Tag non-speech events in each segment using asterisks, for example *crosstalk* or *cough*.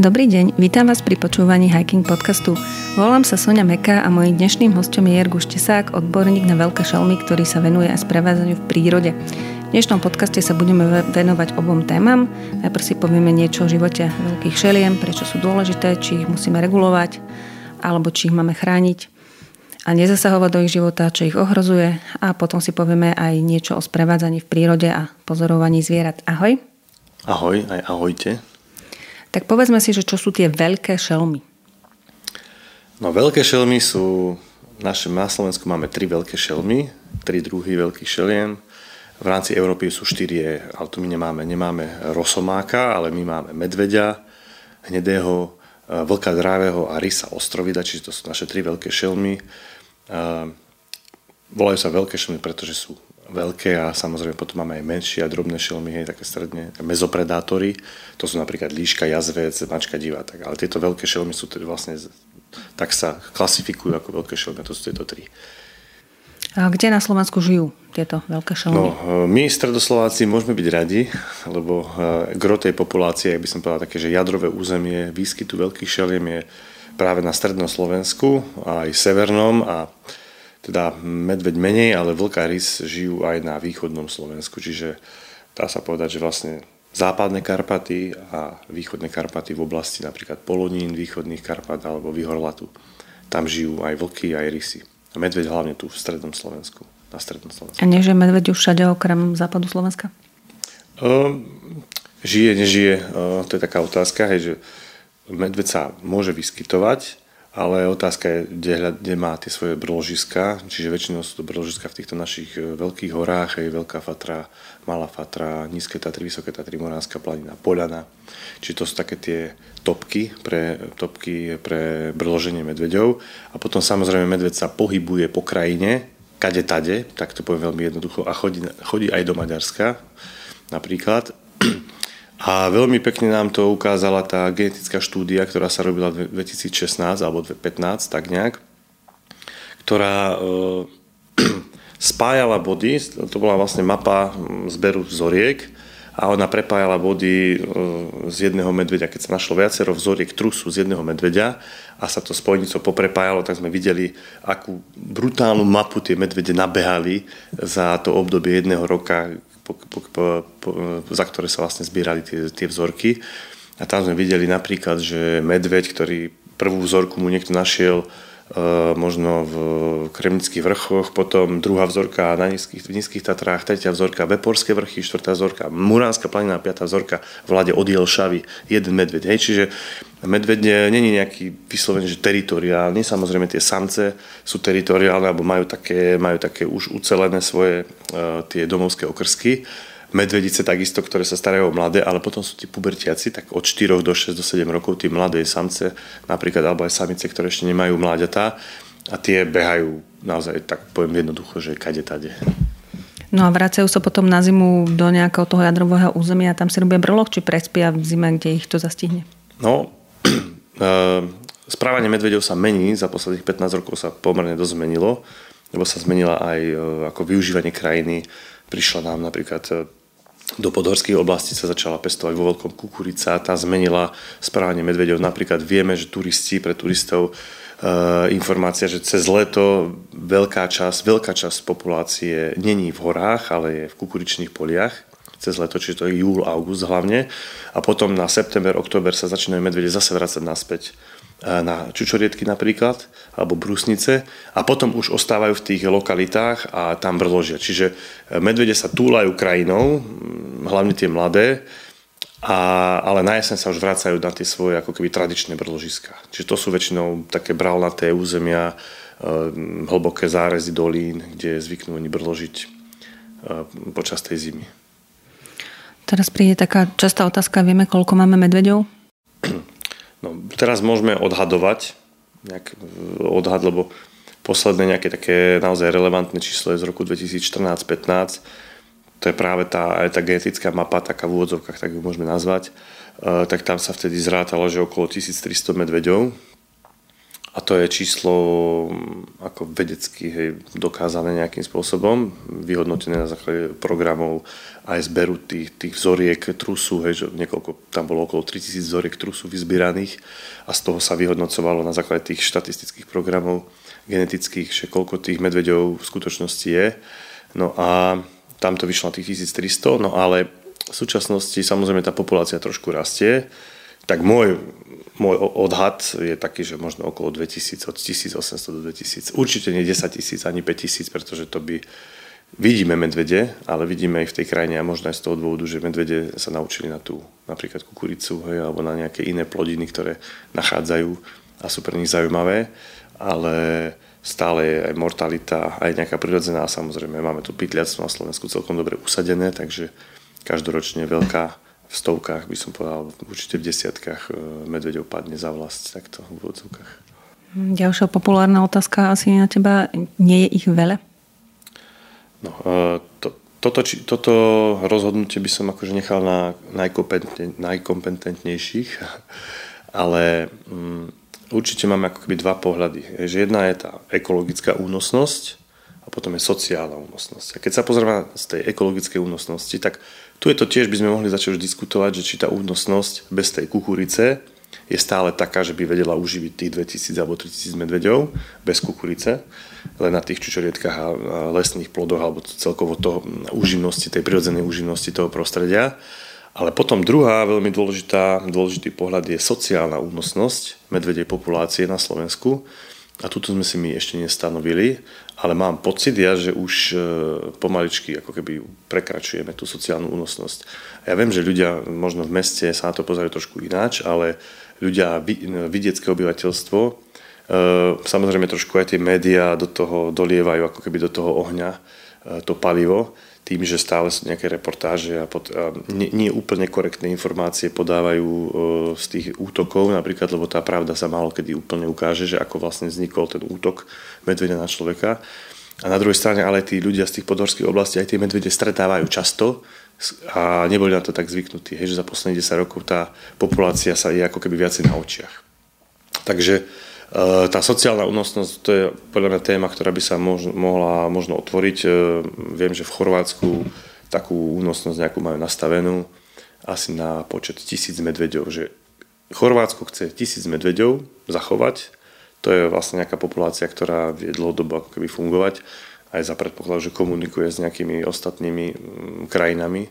Dobrý deň, vítam vás pri počúvaní Hiking podcastu. Volám sa Sonia Meka a mojím dnešným hostom je Jerguš Tesák, odborník na veľké šelmy, ktorý sa venuje aj sprevádzaniu v prírode. V dnešnom podcaste sa budeme venovať obom témam. Najprv si povieme niečo o živote veľkých šeliem, prečo sú dôležité, či ich musíme regulovať, alebo či ich máme chrániť a nezasahovať do ich života, čo ich ohrozuje a potom si povieme aj niečo o sprevádzaní v prírode a pozorovaní zvierat. Ahoj. Ahoj, aj ahojte. Tak povedzme si, že čo sú tie veľké šelmy? No veľké šelmy sú, naše, na Slovensku máme tri veľké šelmy, tri druhy veľkých šeliem. V rámci Európy sú štyrie, ale tu my nemáme. Nemáme rosomáka, ale my máme medveďa, hnedého, e, vlka drávého a rysa ostrovida, čiže to sú naše tri veľké šelmy. E, volajú sa veľké šelmy, pretože sú veľké a samozrejme potom máme aj menšie a drobné šelmy, hej, také stredne, mezopredátory. To sú napríklad líška, jazvec, mačka divá, tak. Ale tieto veľké šelmy sú tedy vlastne, tak sa klasifikujú ako veľké šelmy, to sú tieto tri. A kde na Slovensku žijú tieto veľké šelmy? No, my, stredoslováci, môžeme byť radi, lebo eh, gro tej populácie, ak by som povedal také, že jadrové územie výskytu veľkých šeliem je práve na strednom Slovensku a aj severnom a teda medveď menej, ale vlka rys žijú aj na východnom Slovensku, čiže dá sa povedať, že vlastne západné Karpaty a východné Karpaty v oblasti napríklad Polonín, východných Karpat alebo Vyhorlatu. Tam žijú aj vlky, aj rysy. A medveď hlavne tu v strednom Slovensku. Na strednom Slovensku. A nie, že medveď už všade okrem západu Slovenska? Uh, žije, nežije, uh, to je taká otázka, hej, že medveď sa môže vyskytovať, ale otázka je, kde, kde má tie svoje brložiska, čiže väčšinou sú to brložiska v týchto našich e, veľkých horách, aj Veľká Fatra, Malá Fatra, Nízke Tatry, Vysoké Tatry, Moránska planina, Poľana. Čiže to sú také tie topky pre, topky pre brloženie medveďov. A potom samozrejme medveď sa pohybuje po krajine, kade tade, tak to poviem veľmi jednoducho, a chodí, chodí aj do Maďarska napríklad. A veľmi pekne nám to ukázala tá genetická štúdia, ktorá sa robila v 2016 alebo 2015, tak nejak, ktorá e, *clears throat* spájala body, to bola vlastne mapa zberu vzoriek a ona prepájala body e, z jedného medveďa. Keď sa našlo viacero vzoriek trusu z jedného medveďa a sa to spojnico poprepájalo, tak sme videli, akú brutálnu mapu tie medvede nabehali za to obdobie jedného roka, po, po, po, po, za ktoré sa vlastne zbierali tie, tie vzorky. A tam sme videli napríklad, že medveď, ktorý prvú vzorku mu niekto našiel možno v Kremnických vrchoch, potom druhá vzorka na nízkych, v nízkych Tatrách, tretia vzorka Veporské vrchy, štvrtá vzorka Muránska planina, piatá vzorka v Lade Odiel Šavy, jeden medveď. Hej, čiže medveď není nejaký vyslovene, že teritoriálny, samozrejme tie samce sú teritoriálne, alebo majú také, majú také už ucelené svoje uh, tie domovské okrsky. Medvedice takisto, ktoré sa starajú o mladé, ale potom sú tí pubertiaci, tak od 4 do 6 do 7 rokov tí mladé samce, napríklad, alebo aj samice, ktoré ešte nemajú mláďatá a tie behajú naozaj, tak poviem jednoducho, že kade tade. No a vracajú sa potom na zimu do nejakého toho jadrového územia a tam si robia brlok, či prespia v zime, kde ich to zastihne? No, *clears throat* Ehm, správanie medvedov sa mení, za posledných 15 rokov sa pomerne dosť zmenilo, lebo sa zmenila aj e, ako využívanie krajiny. Prišla nám napríklad e, do podhorských oblastí sa začala pestovať vo veľkom kukurica, tá zmenila správanie medvedov. Napríklad vieme, že turisti, pre turistov e, informácia, že cez leto veľká časť, veľká časť populácie není v horách, ale je v kukuričných poliach cez leto, čiže to je júl, august hlavne. A potom na september, október sa začínajú medvede zase vrácať naspäť na čučoriedky napríklad, alebo brusnice a potom už ostávajú v tých lokalitách a tam brložia. Čiže e, medvede sa túlajú krajinou, hlavne tie mladé, a, ale na jeseň sa už vracajú na tie svoje ako keby tradičné brložiska. Čiže to sú väčšinou také bralnaté územia, e, hlboké zárezy dolín, kde zvyknú oni brložiť e, počas tej zimy. Teraz príde taká častá otázka, vieme, koľko máme medveďov? No, teraz môžeme odhadovať, nejak e, odhad, lebo posledné nejaké také naozaj relevantné číslo je z roku 2014-15. To je práve tá, aj tá genetická mapa, taká v úvodzovkách, tak ju môžeme nazvať. E, tak tam sa vtedy zrátalo, že okolo 1300 medveďov. A to je číslo mm, ako vedecky hej, dokázané nejakým spôsobom, vyhodnotené na základe programov aj zberu tých, tých vzoriek trusu, hej, že niekoľko, tam bolo okolo 3000 vzoriek trusu vyzbieraných a z toho sa vyhodnocovalo na základe tých štatistických programov genetických, že koľko tých medveďov v skutočnosti je. No a tam to vyšlo na tých 1300, no ale v súčasnosti samozrejme tá populácia trošku rastie, tak môj môj odhad je taký, že možno okolo 2000, od 1800 do 2000. Určite nie 10 tisíc, ani 5 tisíc, pretože to by... Vidíme medvede, ale vidíme aj v tej krajine a možno aj z toho dôvodu, že medvede sa naučili na tú napríklad kukuricu hej, alebo na nejaké iné plodiny, ktoré nachádzajú a sú pre nich zaujímavé, ale stále je aj mortalita, aj nejaká prirodzená. Samozrejme, máme tu pytliactvo na Slovensku celkom dobre usadené, takže každoročne veľká v stovkách, by som povedal, určite v desiatkách e, medveďov padne za vlast, takto v úvodzovkách. Ďalšia populárna otázka asi na teba, nie je ich veľa? No, e, to, toto, či, toto rozhodnutie by som akože nechal na najkompetentnejších, *laughs* ale um, určite máme ako keby dva pohľady. Že jedna je tá ekologická únosnosť a potom je sociálna únosnosť. A keď sa pozrieme z tej ekologickej únosnosti, tak tu je to tiež, by sme mohli začať už diskutovať, že či tá únosnosť bez tej kukurice je stále taká, že by vedela uživiť tých 2000 alebo 3000 medveďov bez kukurice, len na tých čučorietkách a lesných plodoch alebo celkovo toho úživnosti, tej prirodzenej úživnosti toho prostredia. Ale potom druhá veľmi dôležitá, dôležitý pohľad je sociálna únosnosť medvedej populácie na Slovensku. A tuto sme si my ešte nestanovili ale mám pocit ja, že už e, pomaličky ako keby prekračujeme tú sociálnu únosnosť. Ja viem, že ľudia možno v meste sa na to pozerajú trošku ináč, ale ľudia, vidiecké obyvateľstvo, e, samozrejme trošku aj tie médiá do toho dolievajú ako keby do toho ohňa e, to palivo, tým, že stále sú nejaké reportáže a, pod, a nie, nie úplne korektné informácie podávajú z tých útokov, napríklad, lebo tá pravda sa málo kedy úplne ukáže, že ako vlastne vznikol ten útok medvedia na človeka. A na druhej strane ale tí ľudia z tých podhorských oblastí aj tie medvede stretávajú často a neboli na to tak zvyknutí, hej, že za posledných 10 rokov tá populácia sa je ako keby viacej na očiach. Takže tá sociálna únosnosť, to je podľa mňa téma, ktorá by sa mož, mohla možno otvoriť. E, viem, že v Chorvátsku takú únosnosť nejakú majú nastavenú asi na počet tisíc medveďov, že Chorvátsko chce tisíc medveďov zachovať, to je vlastne nejaká populácia, ktorá vie dlhodobo ako keby fungovať, aj za predpoklad, že komunikuje s nejakými ostatnými mm, krajinami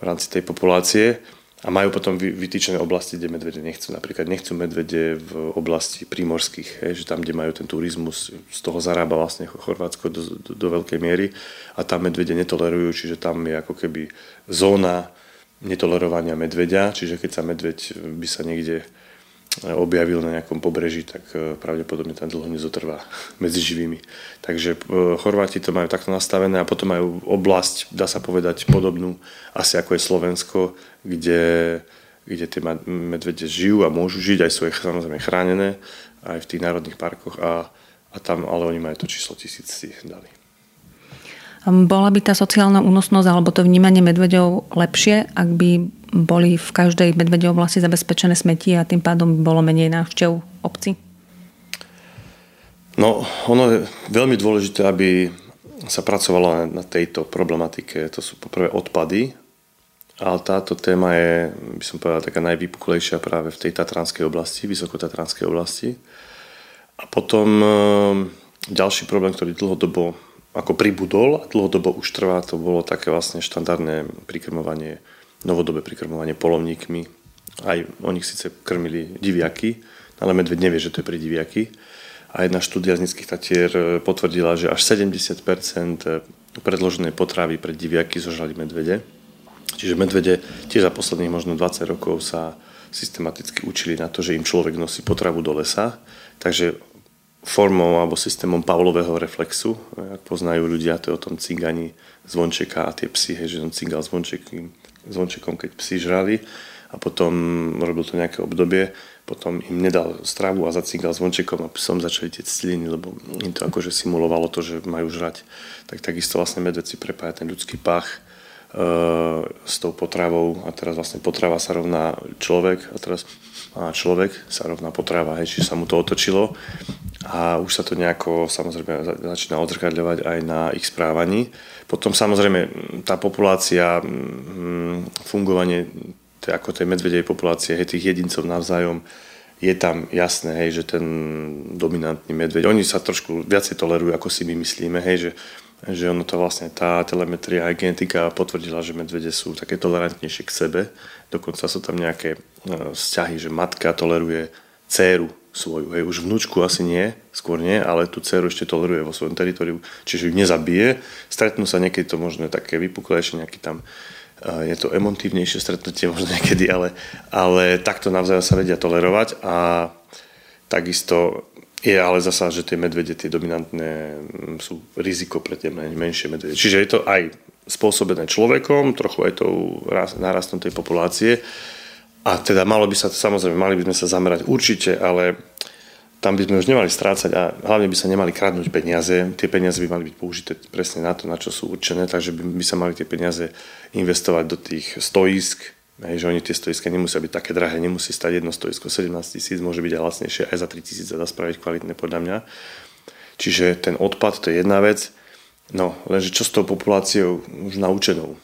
v rámci tej populácie a majú potom vytýčené oblasti, kde medvede nechcú. Napríklad nechcú medvede v oblasti prímorských, hej, že tam, kde majú ten turizmus, z toho zarába vlastne Chorvátsko do, do, do veľkej miery a tam medvede netolerujú, čiže tam je ako keby zóna netolerovania medveďa, čiže keď sa medveď by sa niekde objavil na nejakom pobreží, tak e, pravdepodobne tam dlho nezotrvá *laughs* medzi živými. Takže e, Chorváti to majú takto nastavené a potom majú oblasť, dá sa povedať, podobnú asi ako je Slovensko, kde, kde tie medvede žijú a môžu žiť, aj sú samozrejme chránené, aj v tých národných parkoch a, a tam, ale oni majú to číslo tisíc si dali. Bola by tá sociálna únosnosť alebo to vnímanie medvedov lepšie, ak by boli v každej medvedej oblasti zabezpečené smeti a tým pádom bolo menej návštev obci? No, ono je veľmi dôležité, aby sa pracovalo na tejto problematike. To sú poprvé odpady, ale táto téma je, by som povedal, taká najvypuklejšia práve v tej tatranskej oblasti, vysokotatranskej oblasti. A potom e, ďalší problém, ktorý dlhodobo ako pribudol a dlhodobo už trvá, to bolo také vlastne štandardné prikrmovanie novodobé prikrmovanie polovníkmi. Aj oni síce krmili diviaky, ale medveď nevie, že to je pre diviaky. A jedna štúdia z Nízkych Tatier e, potvrdila, že až 70% predloženej potravy pre diviaky zožrali medvede. Čiže medvede tiež za posledných možno 20 rokov sa systematicky učili na to, že im človek nosí potravu do lesa. Takže formou alebo systémom Pavlového reflexu, e, ak poznajú ľudia, to je o tom cigani zvončeka a tie psy, že on cigal zvončeky zvončekom, keď psi žrali a potom robil to nejaké obdobie, potom im nedal stravu a zacígal zvončekom a psom začali tie stiliny, lebo im to akože simulovalo to, že majú žrať. Tak takisto vlastne medved si prepája ten ľudský pach s tou potravou a teraz vlastne potrava sa rovná človek a teraz a človek sa rovná potrava, hej, čiže sa mu to otočilo a už sa to nejako samozrejme začína odzrkadľovať aj na ich správaní. Potom samozrejme tá populácia, fungovanie ako tej medvedej populácie, hej, tých jedincov navzájom, je tam jasné, hej, že ten dominantný medveď, oni sa trošku viacej tolerujú, ako si my myslíme, hej, že že ono to vlastne, tá telemetria aj genetika potvrdila, že medvede sú také tolerantnejšie k sebe. Dokonca sú tam nejaké e, vzťahy, že matka toleruje dceru svoju. Hej, už vnúčku asi nie, skôr nie, ale tú dceru ešte toleruje vo svojom teritoriu, čiže ju nezabije. Stretnú sa niekedy to možno také vypuklejšie, nejaký tam e, je to emotívnejšie stretnutie možno niekedy, ale, ale takto navzájom sa vedia tolerovať a takisto je ale zasa, že tie medvede, tie dominantné, mm, sú riziko pre tie menšie medvede. Čiže je to aj spôsobené človekom, trochu aj tou nárastom tej populácie. A teda malo by sa, samozrejme, mali by sme sa zamerať určite, ale tam by sme už nemali strácať a hlavne by sa nemali kradnúť peniaze. Tie peniaze by mali byť použité presne na to, na čo sú určené, takže by, sa mali tie peniaze investovať do tých stoisk, Hej, že oni tie stoiska nemusia byť také drahé, nemusí stať jedno stoisko 17 tisíc, môže byť aj lacnejšie, aj za 3 tisíc sa dá spraviť kvalitné podľa mňa. Čiže ten odpad, to je jedna vec. No, lenže čo s tou populáciou už naučenou?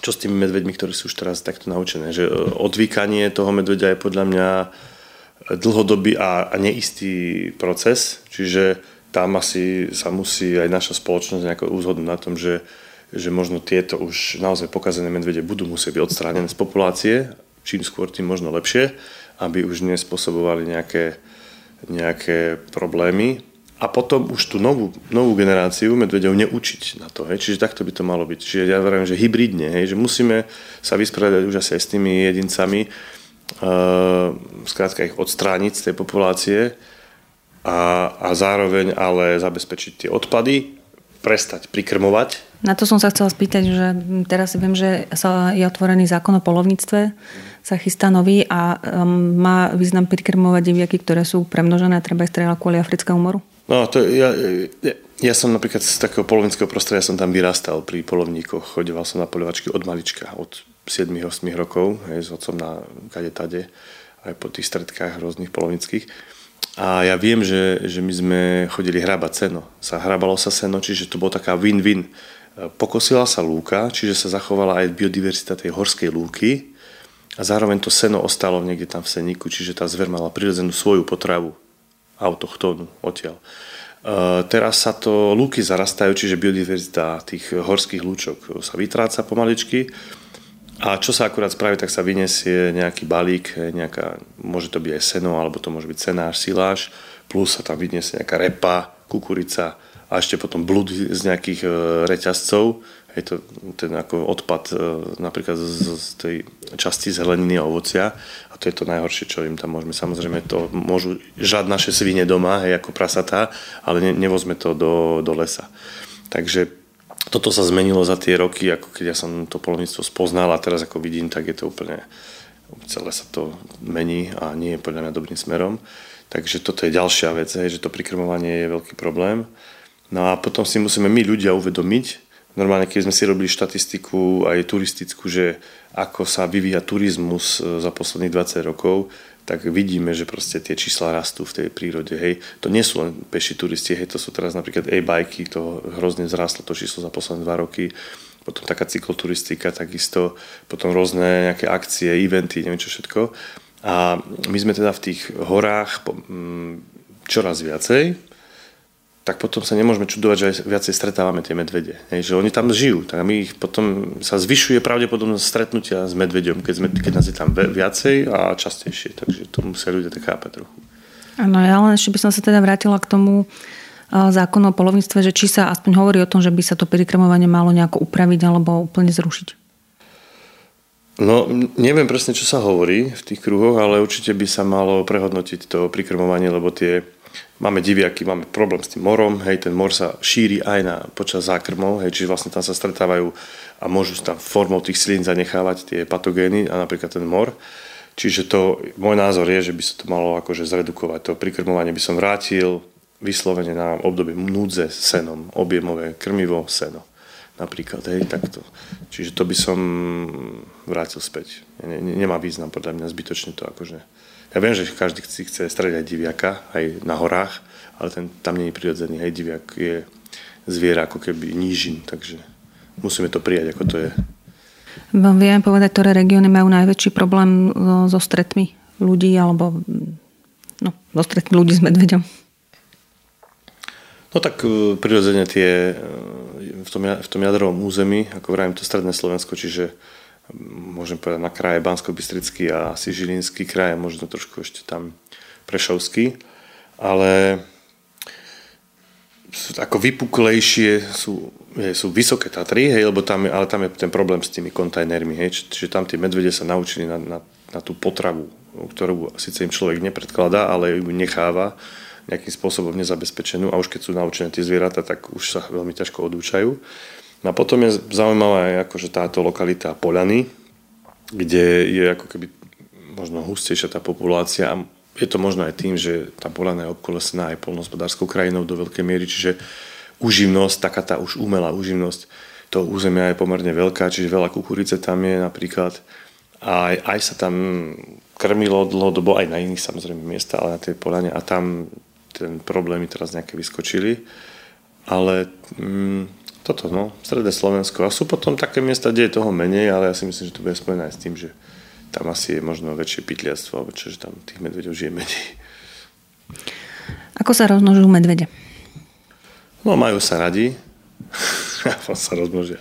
Čo s tými medveďmi, ktorí sú už teraz takto naučené? Že e, odvykanie toho medveďa je podľa mňa dlhodobý a, a neistý proces, čiže tam asi sa musí aj naša spoločnosť nejako uzhodnúť na tom, že že možno tieto už naozaj pokazené medvede budú musieť byť odstránené z populácie, čím skôr, tým možno lepšie, aby už nespôsobovali nejaké, nejaké problémy. A potom už tú novú, novú generáciu medvedov neučiť na to. Hej. Čiže takto by to malo byť. Čiže ja verím, že hybridne, hej, že musíme sa vysporiadať už asi aj s tými jedincami, uh, skrátka ich odstrániť z tej populácie a, a zároveň ale zabezpečiť tie odpady, prestať prikrmovať na to som sa chcela spýtať, že teraz viem, že sa je otvorený zákon o polovníctve, sa chystá nový a um, má význam prikrmovať diviaky, ktoré sú premnožené treba ich strieľať kvôli africkému moru? No, to ja, ja, ja som napríklad z takého polovníckého prostredia som tam vyrastal pri polovníkoch. Chodeval som na poľovačky od malička, od 7-8 rokov, hej, s otcom na kade tade, aj po tých stredkách rôznych polovníckých. A ja viem, že, že my sme chodili hrabať seno. Sa hrabalo sa seno, čiže to bola taká win-win Pokosila sa lúka, čiže sa zachovala aj biodiverzita tej horskej lúky a zároveň to seno ostalo niekde tam v seníku, čiže tá zver mala prirodzenú svoju potravu, autochtónu odtiaľ. E, teraz sa to lúky zarastajú, čiže biodiverzita tých horských lúčok sa vytráca pomaličky. A čo sa akurát spraví, tak sa vyniesie nejaký balík, nejaká, môže to byť aj seno, alebo to môže byť cenáš, siláš, plus sa tam vyniesie nejaká repa, kukurica, a ešte potom blud z nejakých e, reťazcov, je to ten ako odpad e, napríklad z, z tej časti zeleniny a ovocia a to je to najhoršie, čo im tam môžeme. Samozrejme to môžu žať naše svine doma, hej, ako prasatá, ale ne, nevozme to do, do lesa. Takže toto sa zmenilo za tie roky, ako keď ja som to polovníctvo spoznal a teraz ako vidím, tak je to úplne celé sa to mení a nie je podľa mňa dobrým smerom. Takže toto je ďalšia vec, hej, že to prikrmovanie je veľký problém. No a potom si musíme my ľudia uvedomiť, normálne keď sme si robili štatistiku aj turistickú, že ako sa vyvíja turizmus e, za posledných 20 rokov, tak vidíme, že proste tie čísla rastú v tej prírode. Hej. To nie sú len peši turisti, hej, to sú teraz napríklad e-bajky, to hrozne zrastlo to číslo za posledné dva roky potom taká cykloturistika takisto, potom rôzne nejaké akcie, eventy, neviem čo všetko. A my sme teda v tých horách čoraz viacej, tak potom sa nemôžeme čudovať, že aj viacej stretávame tie medvede. Hej, že oni tam žijú, tak my ich potom sa zvyšuje pravdepodobnosť stretnutia s medveďom, keď, sme, keď nás je tam viacej a častejšie. Takže to musia ľudia tak chápať trochu. Áno, ja len ešte by som sa teda vrátila k tomu zákonu o polovníctve, že či sa aspoň hovorí o tom, že by sa to prikrmovanie malo nejako upraviť alebo úplne zrušiť. No, neviem presne, čo sa hovorí v tých kruhoch, ale určite by sa malo prehodnotiť to prikrmovanie, lebo tie máme diviaky, máme problém s tým morom, hej, ten mor sa šíri aj na, počas zákrmov, hej, čiže vlastne tam sa stretávajú a môžu tam formou tých slín zanechávať tie patogény a napríklad ten mor. Čiže to, môj názor je, že by sa to malo akože zredukovať. To prikrmovanie by som vrátil vyslovene na obdobie núdze senom, objemové krmivo, seno. napríklad, hej, takto. Čiže to by som vrátil späť. Ne, ne, nemá význam podľa mňa zbytočne to akože... Ja viem, že každý si chce strieľať diviaka aj na horách, ale ten tam nie je prirodzený. Hej, diviak je zviera ako keby nížin, takže musíme to prijať, ako to je. Vám vieme povedať, ktoré regióny majú najväčší problém so stretmi ľudí alebo no, so stretmi ľudí s medveďom? No tak e, prirodzene tie e, v tom, v tom jadrovom území, ako vravím, to stredné Slovensko, čiže môžem povedať na kraje bansko bystrický a asi Žilinský kraj možno trošku ešte tam Prešovský, ale ako vypuklejšie sú, sú vysoké Tatry, hej, lebo tam ale tam je ten problém s tými kontajnermi, hej, čiže tam tie medvede sa naučili na, na, na tú potravu, ktorú síce im človek nepredkladá, ale ju necháva nejakým spôsobom nezabezpečenú. A už keď sú naučené tie zvieratá, tak už sa veľmi ťažko odúčajú. No a potom je zaujímavá aj akože táto lokalita Poľany, kde je ako keby možno hustejšia tá populácia a je to možno aj tým, že tá Polana je obkolesená aj polnospodárskou krajinou do veľkej miery, čiže uživnosť, taká tá už umelá uživnosť toho územia je pomerne veľká, čiže veľa kukurice tam je napríklad. A aj, aj sa tam krmilo dlhodobo, aj na iných samozrejme miesta, ale na tej Polane a tam ten problémy teraz nejaké vyskočili. Ale mm, toto, no, stredné Slovensko. A sú potom také miesta, kde je toho menej, ale ja si myslím, že to bude spojené aj s tým, že tam asi je možno väčšie pytliactvo, alebo čo, že tam tých medveďov žije menej. Ako sa rozmnožujú medvede? No, majú sa radi. *laughs* sa rozmnožia.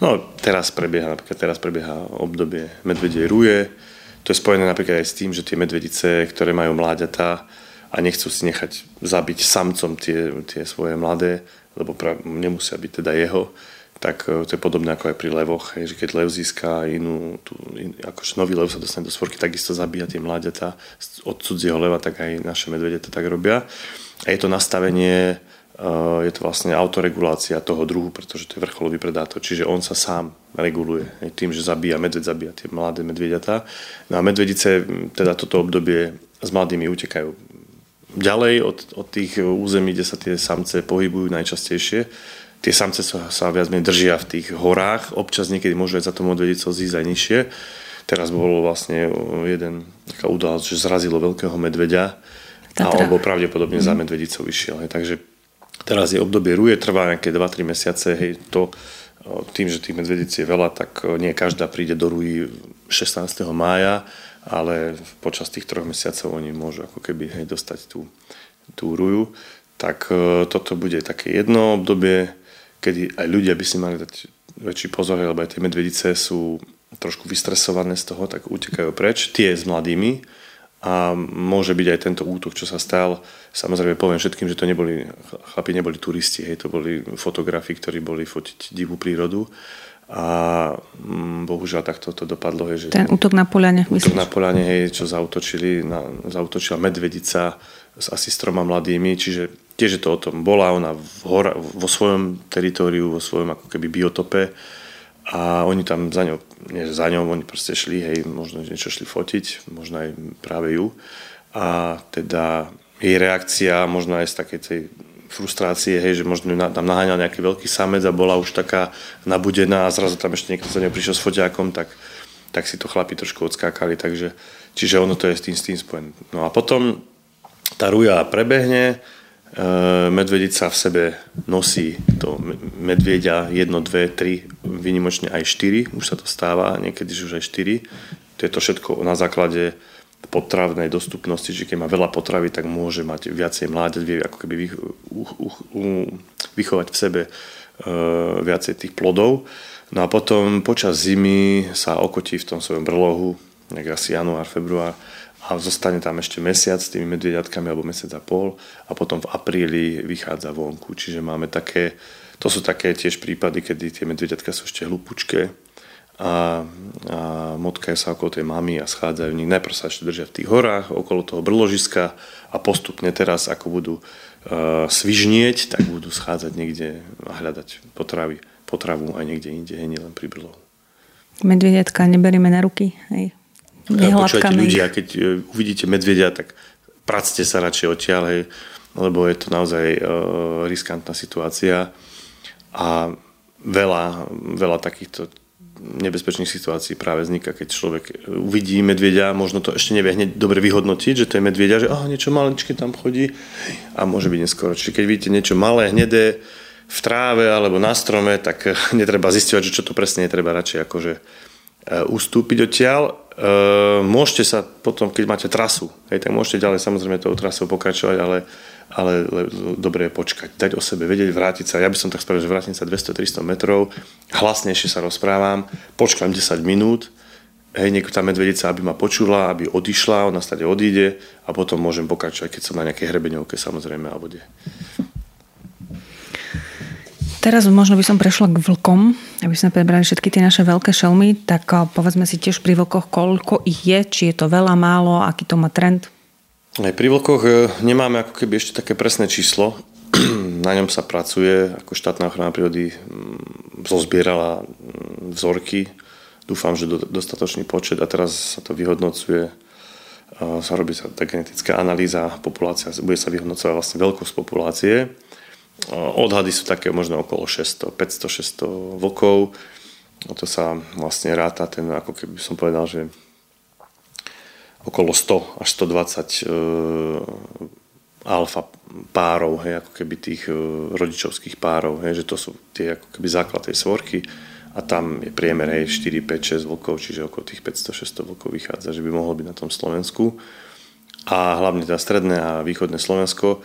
No, teraz prebieha, napríklad teraz prebieha obdobie medvedej ruje. To je spojené napríklad aj s tým, že tie medvedice, ktoré majú mláďatá a nechcú si nechať zabiť samcom tie, tie svoje mladé, lebo pra, nemusia byť teda jeho, tak e, to je podobné ako aj pri levoch, hej, že keď lev získa inú, tú, in, akože nový lev sa dostane do svorky, takisto zabíja tie mláďata od cudzieho leva, tak aj naše medvede to tak robia. A je to nastavenie, uh, je to vlastne autoregulácia toho druhu, pretože to je vrcholový predátor, čiže on sa sám reguluje hej, tým, že zabíja, medveď zabíja tie mladé medvediatá. No a medvedice teda toto obdobie s mladými utekajú ďalej od, od tých území, kde sa tie samce pohybujú najčastejšie tie samce sa, sa viac menej držia v tých horách, občas niekedy môžu aj za to medvedicou zísť aj nižšie. Teraz bol vlastne jeden taká udalosť, že zrazilo veľkého medveďa a on bol pravdepodobne mm. za mhm. medvedicou vyšiel. Hej. Takže teraz je obdobie ruje, trvá nejaké 2-3 mesiace, hej, to tým, že tých medvedic je veľa, tak nie každá príde do rují 16. mája, ale počas tých troch mesiacov oni môžu ako keby hej, dostať tú, tú ruju. Tak toto bude také jedno obdobie, kedy aj ľudia by si mali dať väčší pozor, lebo aj tie medvedice sú trošku vystresované z toho, tak utekajú preč, tie s mladými a môže byť aj tento útok, čo sa stal. Samozrejme poviem všetkým, že to neboli, chlapi neboli turisti, hej, to boli fotografi, ktorí boli fotiť divú prírodu a mm, bohužiaľ takto to dopadlo. Hej, že Ten útok na Poliane, Útok na Poliane, hej, čo zautočili, na, zautočila medvedica s asi s troma mladými, čiže tiež je to o tom. Bola ona v hora, vo svojom teritóriu, vo svojom ako keby biotope a oni tam za ňou, nie za ňou, oni proste šli, hej, možno niečo šli fotiť, možno aj práve ju. A teda jej reakcia, možno aj z takej tej frustrácie, hej, že možno tam naháňal nejaký veľký samec a bola už taká nabudená a zrazu tam ešte niekto za ňou prišiel s foťákom, tak, tak si to chlapi trošku odskákali, takže čiže ono to je s tým, s tým spojené. No a potom tá ruja prebehne, Eh, medvedica v sebe nosí to medvieďa 1, 2, 3, vynimočne aj 4, už sa to stáva, niekedy už aj 4. To je to všetko na základe potravnej dostupnosti, že keď má veľa potravy, tak môže mať viacej mláďat, vie ako keby vych, vychovať v sebe uh, viacej tých plodov. No a potom počas zimy sa okotí v tom svojom brlohu, nejak asi január, február, a zostane tam ešte mesiac s tými medvediatkami alebo mesiac a pol a potom v apríli vychádza vonku. Čiže máme také, to sú také tiež prípady, kedy tie medvediatka sú ešte hlupučké a, a motkajú sa okolo tej mamy a schádzajú nich. Najprv sa ešte držia v tých horách, okolo toho brložiska a postupne teraz, ako budú uh, svižnieť, tak budú schádzať niekde a hľadať potravy, potravu aj niekde inde, nielen pri brlohu. Medvediatka neberieme na ruky, hej? Počujete ľudia, keď e, uvidíte medvedia, tak practe sa radšej odtiaľ, lebo je to naozaj uh, riskantná situácia. A veľa, veľa takýchto nebezpečných situácií práve vzniká, keď človek uvidí medvieďa, možno to ešte nevie hneď dobre vyhodnotiť, že to je medvieďa, že oh, niečo maličké tam chodí a môže byť neskoro. Čiže keď vidíte niečo malé, hnedé v tráve alebo na strome, tak *laughs* netreba zistovať, že čo to presne je, treba radšej akože e, ustúpiť odtiaľ. E, môžete sa potom, keď máte trasu, hej, tak môžete ďalej samozrejme tou trasou pokračovať, ale ale dobre je počkať, dať o sebe vedieť, vrátiť sa. Ja by som tak spravil, že vrátim sa 200-300 metrov, hlasnejšie sa rozprávam, počkám 10 minút, hej, niekto tá medvedica, aby ma počula, aby odišla, ona stade odíde a potom môžem pokračovať, keď som na nejakej hrebeňovke samozrejme a vode. Teraz možno by som prešla k vlkom, aby sme prebrali všetky tie naše veľké šelmy, tak povedzme si tiež pri vlkoch, koľko ich je, či je to veľa, málo, aký to má trend. Aj pri vlkoch e, nemáme ako keby ešte také presné číslo. *clears throat* Na ňom sa pracuje, ako štátna ochrana prírody mm, zozbierala mm, vzorky. Dúfam, že dostatočný počet a teraz sa to vyhodnocuje. Sa robí sa tá genetická analýza populácia, bude sa vyhodnocovať vlastne veľkosť populácie. Odhady sú také možno okolo 600, 500, 600 vlkov. To sa vlastne ráta ten, ako keby som povedal, že okolo 100 až 120 e, alfa párov, hej, ako keby tých e, rodičovských párov, hej, že to sú tie ako keby základ tej svorky. A tam je priemer hej, 4, 5, 6 vlkov, čiže okolo tých 500-600 vlkov vychádza, že by mohlo byť na tom Slovensku. A hlavne teda stredné a východné Slovensko,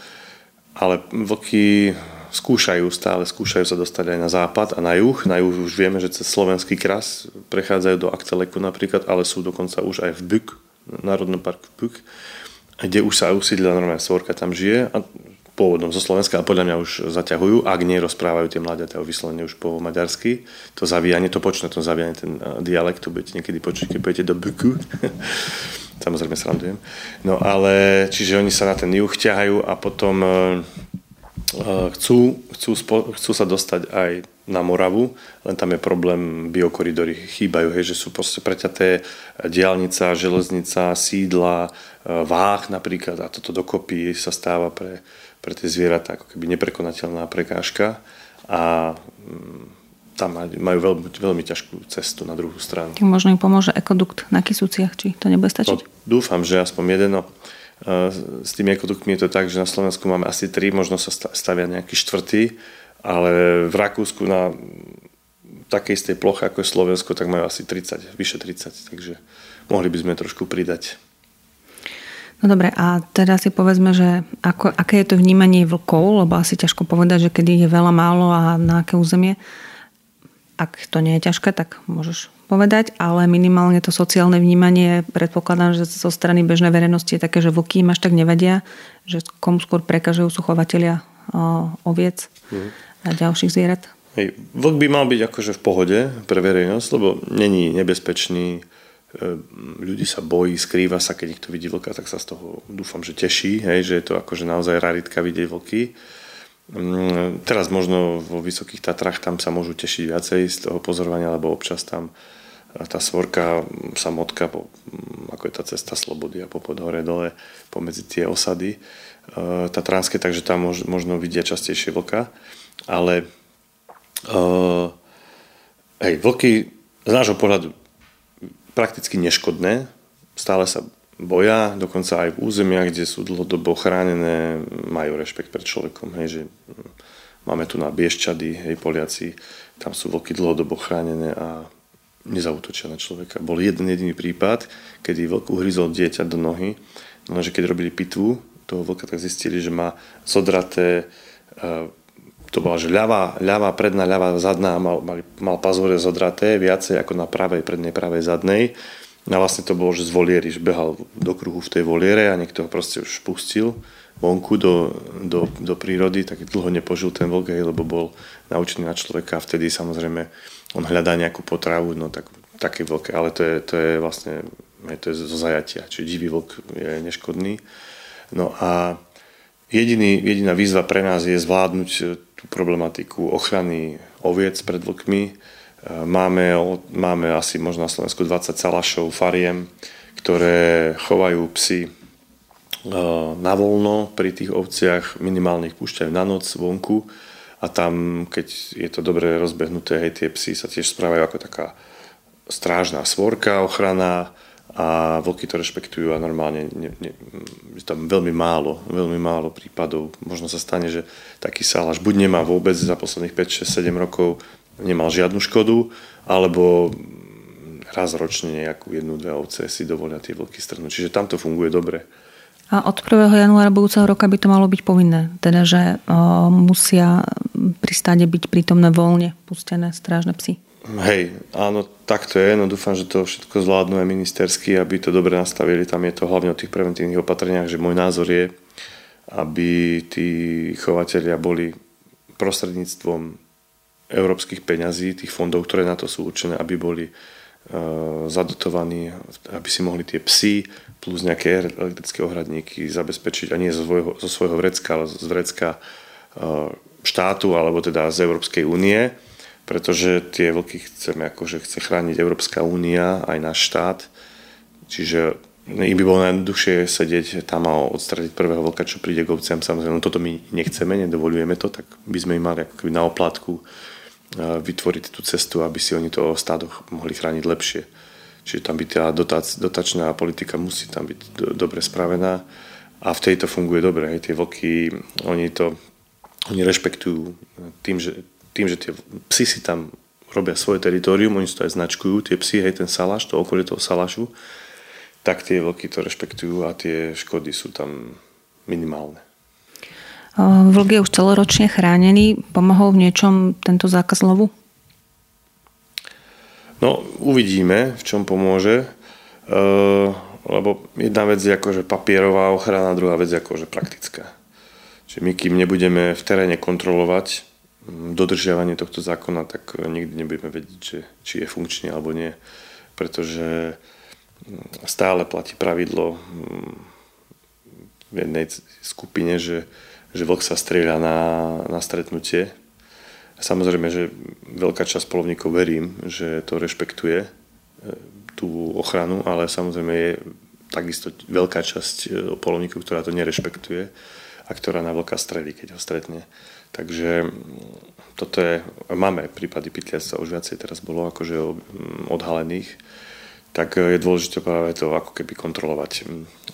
ale vlky skúšajú, stále skúšajú sa dostať aj na západ a na juh. Na juh už vieme, že cez slovenský kras prechádzajú do Akceleku napríklad, ale sú dokonca už aj v Buk, Národnom parku Puk, kde už sa usídla normálne svorka, tam žije a pôvodom zo Slovenska a podľa mňa už zaťahujú, ak nie rozprávajú tie mladiaté o vyslovene už po maďarsky. To zavíjanie, to počne to zavíjanie, ten dialekt, to budete niekedy počuť, keď pôjdete do Buku. *laughs* Samozrejme srandujem. No ale, čiže oni sa na ten juh ťahajú a potom uh, chcú, chcú, spo, chcú sa dostať aj na Moravu, len tam je problém, biokoridory chýbajú, hej, že sú proste preťaté diálnica, železnica, sídla, e, váh napríklad a toto dokopy sa stáva pre, pre tie zvieratá ako keby neprekonateľná prekážka a mm, tam majú veľmi, veľmi ťažkú cestu na druhú stranu. Možno im pomôže ekodukt na Kisúciach, či to nebude stačiť? No, dúfam, že aspoň jeden. No, s tými ekoduktmi je to tak, že na Slovensku máme asi tri, možno sa stavia nejaký štvrtý ale v Rakúsku na takej istej ploche ako je Slovensko, tak majú asi 30, vyše 30, takže mohli by sme trošku pridať. No dobre, a teraz si povedzme, že ako, aké je to vnímanie vlkov, lebo asi ťažko povedať, že kedy je veľa málo a na aké územie. Ak to nie je ťažké, tak môžeš povedať, ale minimálne to sociálne vnímanie, predpokladám, že zo strany bežnej verejnosti je také, že vlky im až tak nevedia, že komu skôr prekažujú sú chovateľia oviec. Mm a ďalších zvierat? Hej, vlk by mal byť akože v pohode pre verejnosť, lebo není nebezpečný, e, ľudí sa bojí, skrýva sa, keď niekto vidí vlka, tak sa z toho dúfam, že teší, hej, že je to akože naozaj raritka vidieť vlky. Mm, teraz možno vo Vysokých Tatrách tam sa môžu tešiť viacej z toho pozorovania, lebo občas tam tá svorka sa motka, ako je tá cesta slobody a popod hore dole pomedzi tie osady. E, tatranské, takže tam možno vidia častejšie vlka ale uh, hej, vlky z nášho pohľadu prakticky neškodné, stále sa boja, dokonca aj v územiach, kde sú dlhodobo chránené, majú rešpekt pred človekom, hej, že máme tu na Bieščady, hej, Poliaci, tam sú vlky dlhodobo chránené a nezautočia na človeka. Bol jeden jediný prípad, kedy vlk uhryzol dieťa do nohy, no že keď robili pitvu toho vlka, tak zistili, že má zodraté uh, to bola, že ľavá, ľavá predná, ľavá zadná mal, mal, mal pazúre zodraté viacej ako na pravej prednej, pravej zadnej. No a vlastne to bolo, že z voliery, že behal do kruhu v tej voliere a niekto ho proste už pustil vonku do, do, do prírody, tak dlho nepožil ten vlk, lebo bol naučený na človeka a vtedy samozrejme on hľadá nejakú potravu, no tak také vlk, ale to je, to je vlastne to je zo zajatia, čiže divý vlk je neškodný. No a jediný, jediná výzva pre nás je zvládnuť tú problematiku ochrany oviec pred vlkmi. E, máme, máme asi možno na Slovensku 20 salašov, fariem, ktoré chovajú psy e, na voľno pri tých ovciach, minimálne ich púšťajú na noc vonku a tam, keď je to dobre rozbehnuté, hej, tie psy sa tiež správajú ako taká strážna svorka, ochrana a vlky to rešpektujú a normálne ne, ne, je tam veľmi málo, veľmi málo prípadov. Možno sa stane, že taký salaš buď nemá vôbec za posledných 5, 6, 7 rokov nemal žiadnu škodu, alebo raz ročne nejakú jednu, dve ovce si dovolia tie vlky strhnúť. Čiže tam to funguje dobre. A od 1. januára budúceho roka by to malo byť povinné. Teda, že musia pri stáde byť prítomné voľne pustené strážne psy. Hej, áno, tak to je. No dúfam, že to všetko zvládnu aj ministersky, aby to dobre nastavili. Tam je to hlavne o tých preventívnych opatreniach, že môj názor je, aby tí chovateľia boli prostredníctvom európskych peňazí, tých fondov, ktoré na to sú určené, aby boli uh, zadotovaní, aby si mohli tie psy plus nejaké elektrické ohradníky zabezpečiť a nie zo svojho, zo svojho vrecka, ale z vrecka uh, štátu alebo teda z Európskej únie, pretože tie vlky chceme, akože chce chrániť Európska únia, aj náš štát. Čiže im by bolo najjednoduchšie sedieť tam a odstradiť prvého vlka, čo príde k ovciam. Samozrejme, no toto my nechceme, nedovolujeme to, tak by sme im mali ako na oplatku vytvoriť tú cestu, aby si oni to o stádoch mohli chrániť lepšie. Čiže tam by tá dotac, dotačná politika musí tam byť do, dobre spravená a v tejto funguje dobre. Hej. Tie vlky, oni to oni rešpektujú tým, že, tým, že tie psy si tam robia svoje teritorium, oni si to aj značkujú, tie psy, hej, ten salaš, to okolie toho salašu, tak tie vlky to rešpektujú a tie škody sú tam minimálne. Vlk je už celoročne chránený. Pomohol v niečom tento zákaz lovu? No, uvidíme, v čom pomôže. E, lebo jedna vec je akože papierová ochrana, druhá vec je akože praktická. Čiže my, kým nebudeme v teréne kontrolovať dodržiavanie tohto zákona, tak nikdy nebudeme vedieť, že, či je funkčný alebo nie. Pretože stále platí pravidlo v jednej skupine, že že vlk sa strieľa na, na stretnutie. Samozrejme, že veľká časť polovníkov verím, že to rešpektuje e, tú ochranu, ale samozrejme je takisto veľká časť e, polovníkov, ktorá to nerešpektuje a ktorá na vlka strelí, keď ho stretne. Takže toto je, máme prípady pytliactva, už viacej teraz bolo akože odhalených, tak je dôležité práve to ako keby kontrolovať.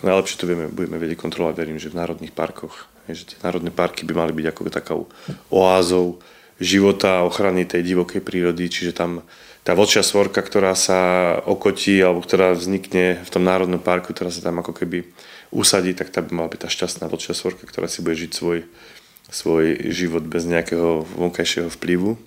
Najlepšie to vieme, budeme vedieť kontrolovať, verím, že v národných parkoch že tie národné parky by mali byť ako takou oázou života a ochrany tej divokej prírody, čiže tam tá vočia svorka, ktorá sa okotí alebo ktorá vznikne v tom národnom parku, ktorá sa tam ako keby usadí, tak tá by mala byť tá šťastná vočia svorka, ktorá si bude žiť svoj, svoj život bez nejakého vonkajšieho vplyvu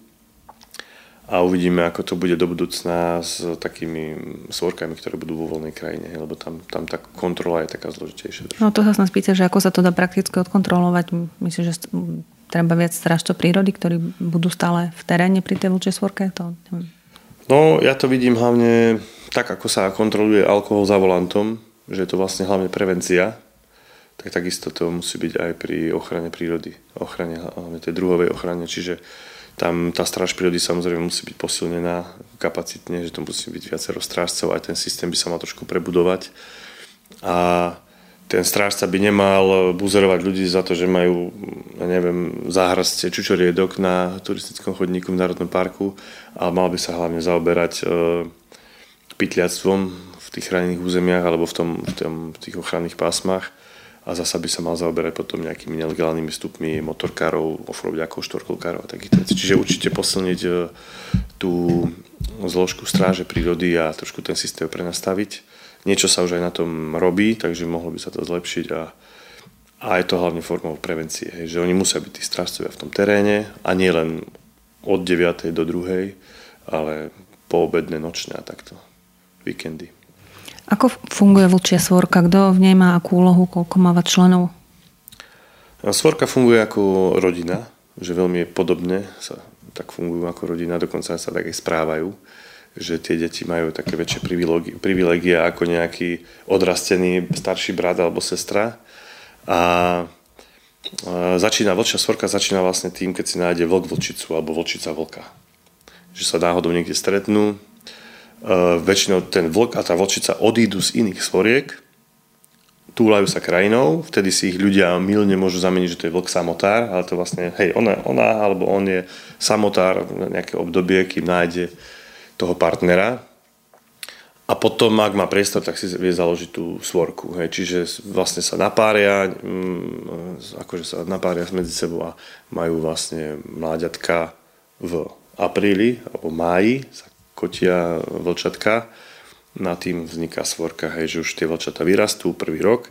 a uvidíme, ako to bude do budúcna s takými svorkami, ktoré budú vo voľnej krajine, lebo tam, tam tá kontrola je taká zložitejšia. No to sa snad spýta, že ako sa to dá prakticky odkontrolovať. Myslím, že treba viac strážcov prírody, ktorí budú stále v teréne pri tej vlčej svorke? To, No ja to vidím hlavne tak, ako sa kontroluje alkohol za volantom, že je to vlastne hlavne prevencia, tak takisto to musí byť aj pri ochrane prírody, ochrane, hlavne tej druhovej ochrane, čiže tam tá stráž prírody samozrejme musí byť posilnená kapacitne, že to musí byť viacero strážcov, aj ten systém by sa mal trošku prebudovať. A ten strážca by nemal buzerovať ľudí za to, že majú, ja neviem, záhrastie čučoriedok na turistickom chodníku v Národnom parku, ale mal by sa hlavne zaoberať e, pytliactvom v tých chránených územiach alebo v, tom, v, tom, v tých ochranných pásmach a zasa by sa mal zaoberať potom nejakými nelegálnymi vstupmi motorkárov, offroadiakov, štvorkolkárov a takýchto vecí. Čiže určite posilniť e, tú zložku stráže prírody a trošku ten systém prenastaviť. Niečo sa už aj na tom robí, takže mohlo by sa to zlepšiť a, a je to hlavne formou prevencie, hej, že oni musia byť tí strážcovia v tom teréne a nie len od 9. do 2. ale poobedné, nočné a takto, víkendy. Ako funguje vlčia svorka? Kto v nej má akú úlohu? Koľko máva členov? Svorka funguje ako rodina, že veľmi podobne sa tak fungujú ako rodina, dokonca sa tak aj správajú, že tie deti majú také väčšie privilegia ako nejaký odrastený starší brat alebo sestra. A začína, vlčia svorka začína vlastne tým, keď si nájde vlk vlčicu alebo vlčica vlka. Že sa náhodou niekde stretnú, väčšinou ten vlk a tá vlčica odídu z iných svoriek, túlajú sa krajinou, vtedy si ich ľudia milne môžu zameniť, že to je vlk samotár, ale to vlastne, hej, ona, ona alebo on je samotár na nejaké obdobie, kým nájde toho partnera. A potom, ak má priestor, tak si vie založiť tú svorku. Hej. Čiže vlastne sa napária, mm, akože sa napária medzi sebou a majú vlastne mláďatka v apríli alebo máji, sa kotia vlčatka na tým vzniká svorka, hej, že už tie vlčata vyrastú prvý rok.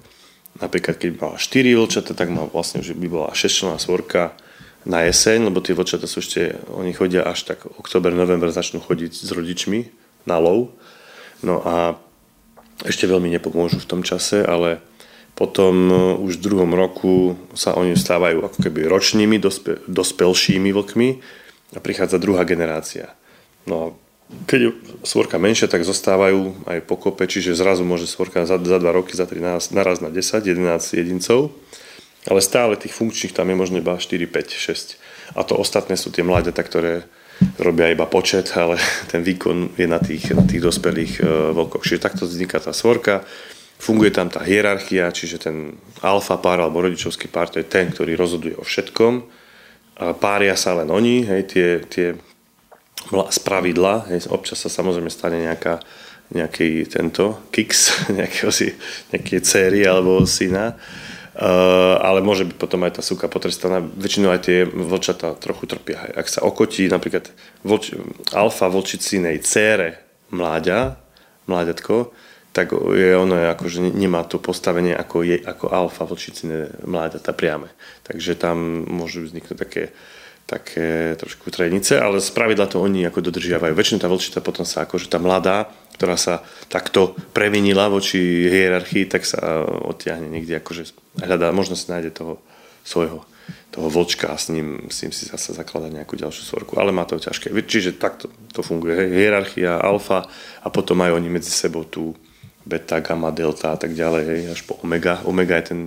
Napríklad, keď mala 4 vlčata, tak má vlastne, že by bola 6 svorka na jeseň, lebo tie vlčata sú ešte, oni chodia až tak október, november začnú chodiť s rodičmi na lov. No a ešte veľmi nepomôžu v tom čase, ale potom uh, už v druhom roku sa oni stávajú ako keby ročnými, dospe, dospelšími vlkmi a prichádza druhá generácia. No a keď je svorka menšia, tak zostávajú aj pokope, čiže zrazu môže svorka za, za 2 roky, za 3 naraz, naraz na 10, 11 jedincov. Ale stále tých funkčných tam je možno iba 4, 5, 6. A to ostatné sú tie mláďata, ktoré robia iba počet, ale *laughs* ten výkon je na tých, tých dospelých e, vlkoch. Čiže takto vzniká tá svorka. Funguje tam tá hierarchia, čiže ten alfa pár alebo rodičovský pár, to je ten, ktorý rozhoduje o všetkom. A pária sa len oni, hej, tie, tie z hej, občas sa samozrejme stane nejaká, nejaký tento kiks, *laughs* nejakého si, nejaké céry alebo syna, ale môže byť potom aj tá súka potrestaná. Väčšinou aj tie vlčatá trochu trpia. Ak sa okotí napríklad vlč, alfa vlčicinej cére mláďa, mláďatko, tak je ono je ako, že nemá to postavenie ako, je, ako alfa vlčiciné mláďata priame. Takže tam môžu vzniknúť také také trošku trenice, ale z pravidla to oni ako dodržiavajú. Väčšinou tá vlčita potom sa akože tá mladá, ktorá sa takto previnila voči hierarchii, tak sa odtiahne niekde akože hľadá, možno si nájde toho svojho toho vlčka a s ním, s ním si zase zakladá nejakú ďalšiu svorku, ale má to ťažké. Čiže takto to funguje. Hierarchia, alfa a potom majú oni medzi sebou tú beta, gamma, delta a tak ďalej, hej, až po omega. Omega je ten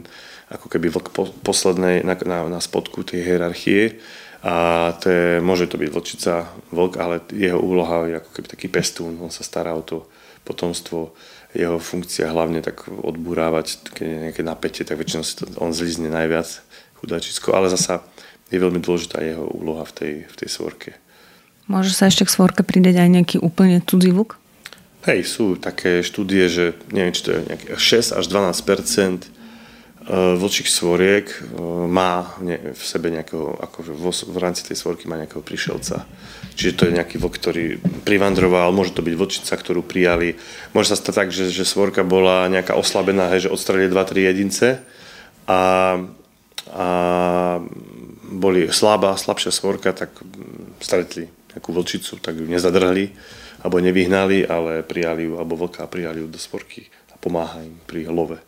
ako keby vlk po, poslednej na, na, na spodku tej hierarchie a to je, môže to byť vlčica, vlk, ale jeho úloha je ako keby taký pestún, on sa stará o to potomstvo, jeho funkcia hlavne tak odburávať, keď je nejaké napätie, tak väčšinou si to, on zlizne najviac chudáčisko, ale zasa je veľmi dôležitá jeho úloha v tej, v tej svorke. Môže sa ešte k svorke pridať aj nejaký úplne cudzí vlk? Hej, sú také štúdie, že neviem, či to je nejaké 6 až 12 Eh, vlčích svoriek eh, má v sebe nejakého, akože v rámci tej svorky má nejakého prišelca. Čiže to je nejaký vlk, ktorý privandroval, môže to byť vlčica, ktorú prijali. Môže sa stať tak, že, že svorka bola nejaká oslabená, hej, že odstrelili 2-3 jedince a, a boli slabá, slabšia svorka, tak stretli nejakú vlčicu, tak ju nezadrhli alebo nevyhnali, ale prijali ju, alebo vlka prijali ju do svorky a pomáha im pri love.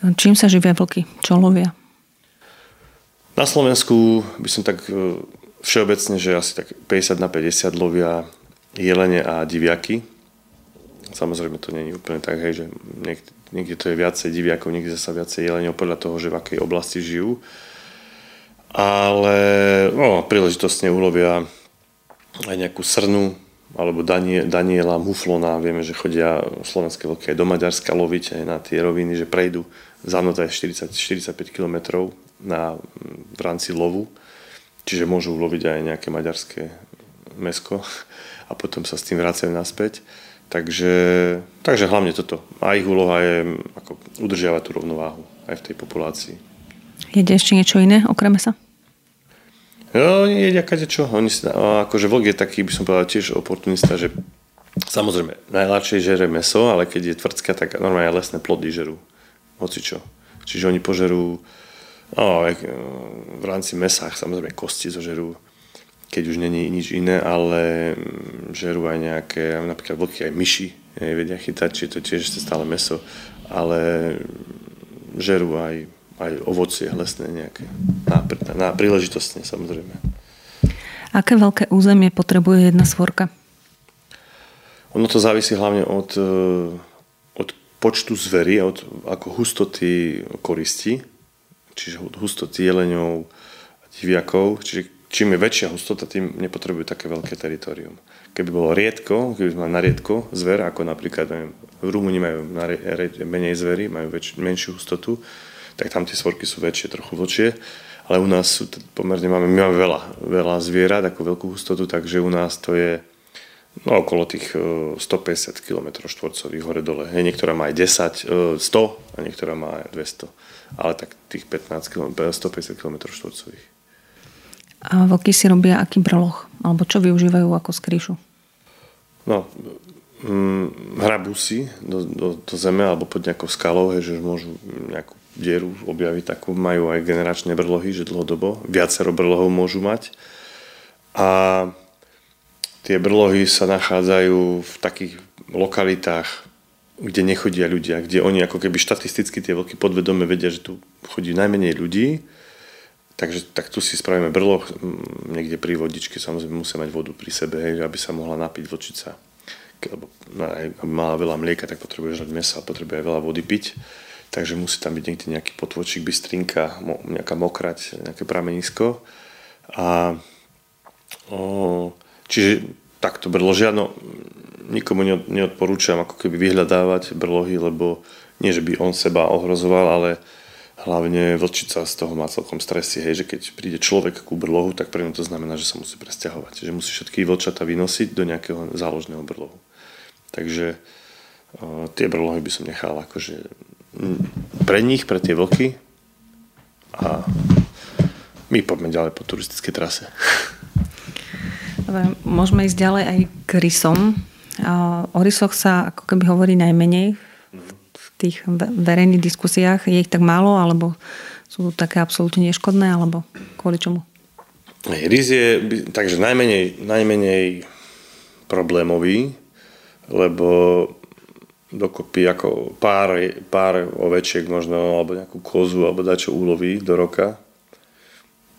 Čím sa živia vlky? Čo lovia? Na Slovensku by som tak e, všeobecne, že asi tak 50 na 50 lovia jelene a diviaky. Samozrejme to je úplne tak, hej, že niekde, niekde to je viacej diviakov, niekde zase viacej jeleniov podľa toho, že v akej oblasti žijú. Ale no, príležitostne ulovia aj nejakú srnu, alebo Danie, Daniela Muflona, vieme, že chodia slovenské vlky aj do Maďarska loviť aj na tie roviny, že prejdú za noc aj 40-45 km na, v rámci lovu, čiže môžu loviť aj nejaké maďarské mesko *laughs* a potom sa s tým vracajú naspäť. Takže, takže hlavne toto. A ich úloha je ako udržiavať tú rovnováhu aj v tej populácii. Jede ešte niečo iné okrem sa? No, oni jedia kade čo. Oni si, akože vlk je taký, by som povedal, tiež oportunista, že samozrejme najľahšie žere meso, ale keď je tvrdska, tak normálne lesné plody žerú. Hoci čo. Čiže oni požerú no, e, v rámci mesách samozrejme kosti zožerú, keď už není nič iné, ale mm, žerú aj nejaké, napríklad vlky aj myši, vedia chytať, či to tiež stále meso, ale žerú aj aj ovocie lesné nejaké. Na, na príležitostne samozrejme. Aké veľké územie potrebuje jedna svorka? Ono to závisí hlavne od, e, od počtu zvery, od ako hustoty koristi, čiže hustoty jeleňov, diviakov. Čiže čím je väčšia hustota, tým nepotrebujú také veľké teritorium. Keby bolo riedko, keby sme mali na riedko zver, ako napríklad neviem, v Rumúni majú na menej zvery, majú väč, menšiu hustotu, tak tam tie svorky sú väčšie, trochu vlčie, ale u nás sú pomerne, máme, my máme veľa, veľa zvierat, ako veľkú hustotu, takže u nás to je no, okolo tých 150 km štvorcových hore-dole. Hej, niektorá má aj 10, 100 e, a niektorá má aj 200. Ale tak tých 15 km, 150 km štvorcových. A vlky si robia aký brloch? Alebo čo využívajú ako skrýšu? No, hm, hrabú si do, do, do zeme alebo pod nejakou skalou, hej, že môžu nejakú dieru objaviť, takú majú aj generačné brlohy, že dlhodobo viacero brlohov môžu mať. A tie brlohy sa nachádzajú v takých lokalitách, kde nechodia ľudia, kde oni ako keby štatisticky tie vlky podvedome vedia, že tu chodí najmenej ľudí, takže tak tu si spravíme brloh niekde pri vodičke, samozrejme musí mať vodu pri sebe, hej, aby sa mohla napiť vlčica. Lebo no, aby mala veľa mlieka, tak potrebuje žrať mesa, potrebuje aj veľa vody piť takže musí tam byť niekde nejaký potvočík, bystrinka, nejaká mokrať, nejaké pramenisko. A, o, čiže takto brložia, no nikomu neodporúčam ako keby vyhľadávať brlohy, lebo nie, že by on seba ohrozoval, ale hlavne vlčica z toho má celkom stresy, hej, že keď príde človek ku brlohu, tak pre to znamená, že sa musí presťahovať, že musí všetky vlčata vynosiť do nejakého záložného brlohu. Takže o, tie brlohy by som nechal akože pre nich, pre tie vlky a my poďme ďalej po turistickej trase. Dobre, môžeme ísť ďalej aj k rysom. O rysoch sa ako keby hovorí najmenej v tých verejných diskusiách. Je ich tak málo, alebo sú také absolútne neškodné, alebo kvôli čomu? Rys je takže najmenej, najmenej problémový, lebo dokopy ako pár, pár ovečiek možno, alebo nejakú kozu, alebo dačo úloví do roka.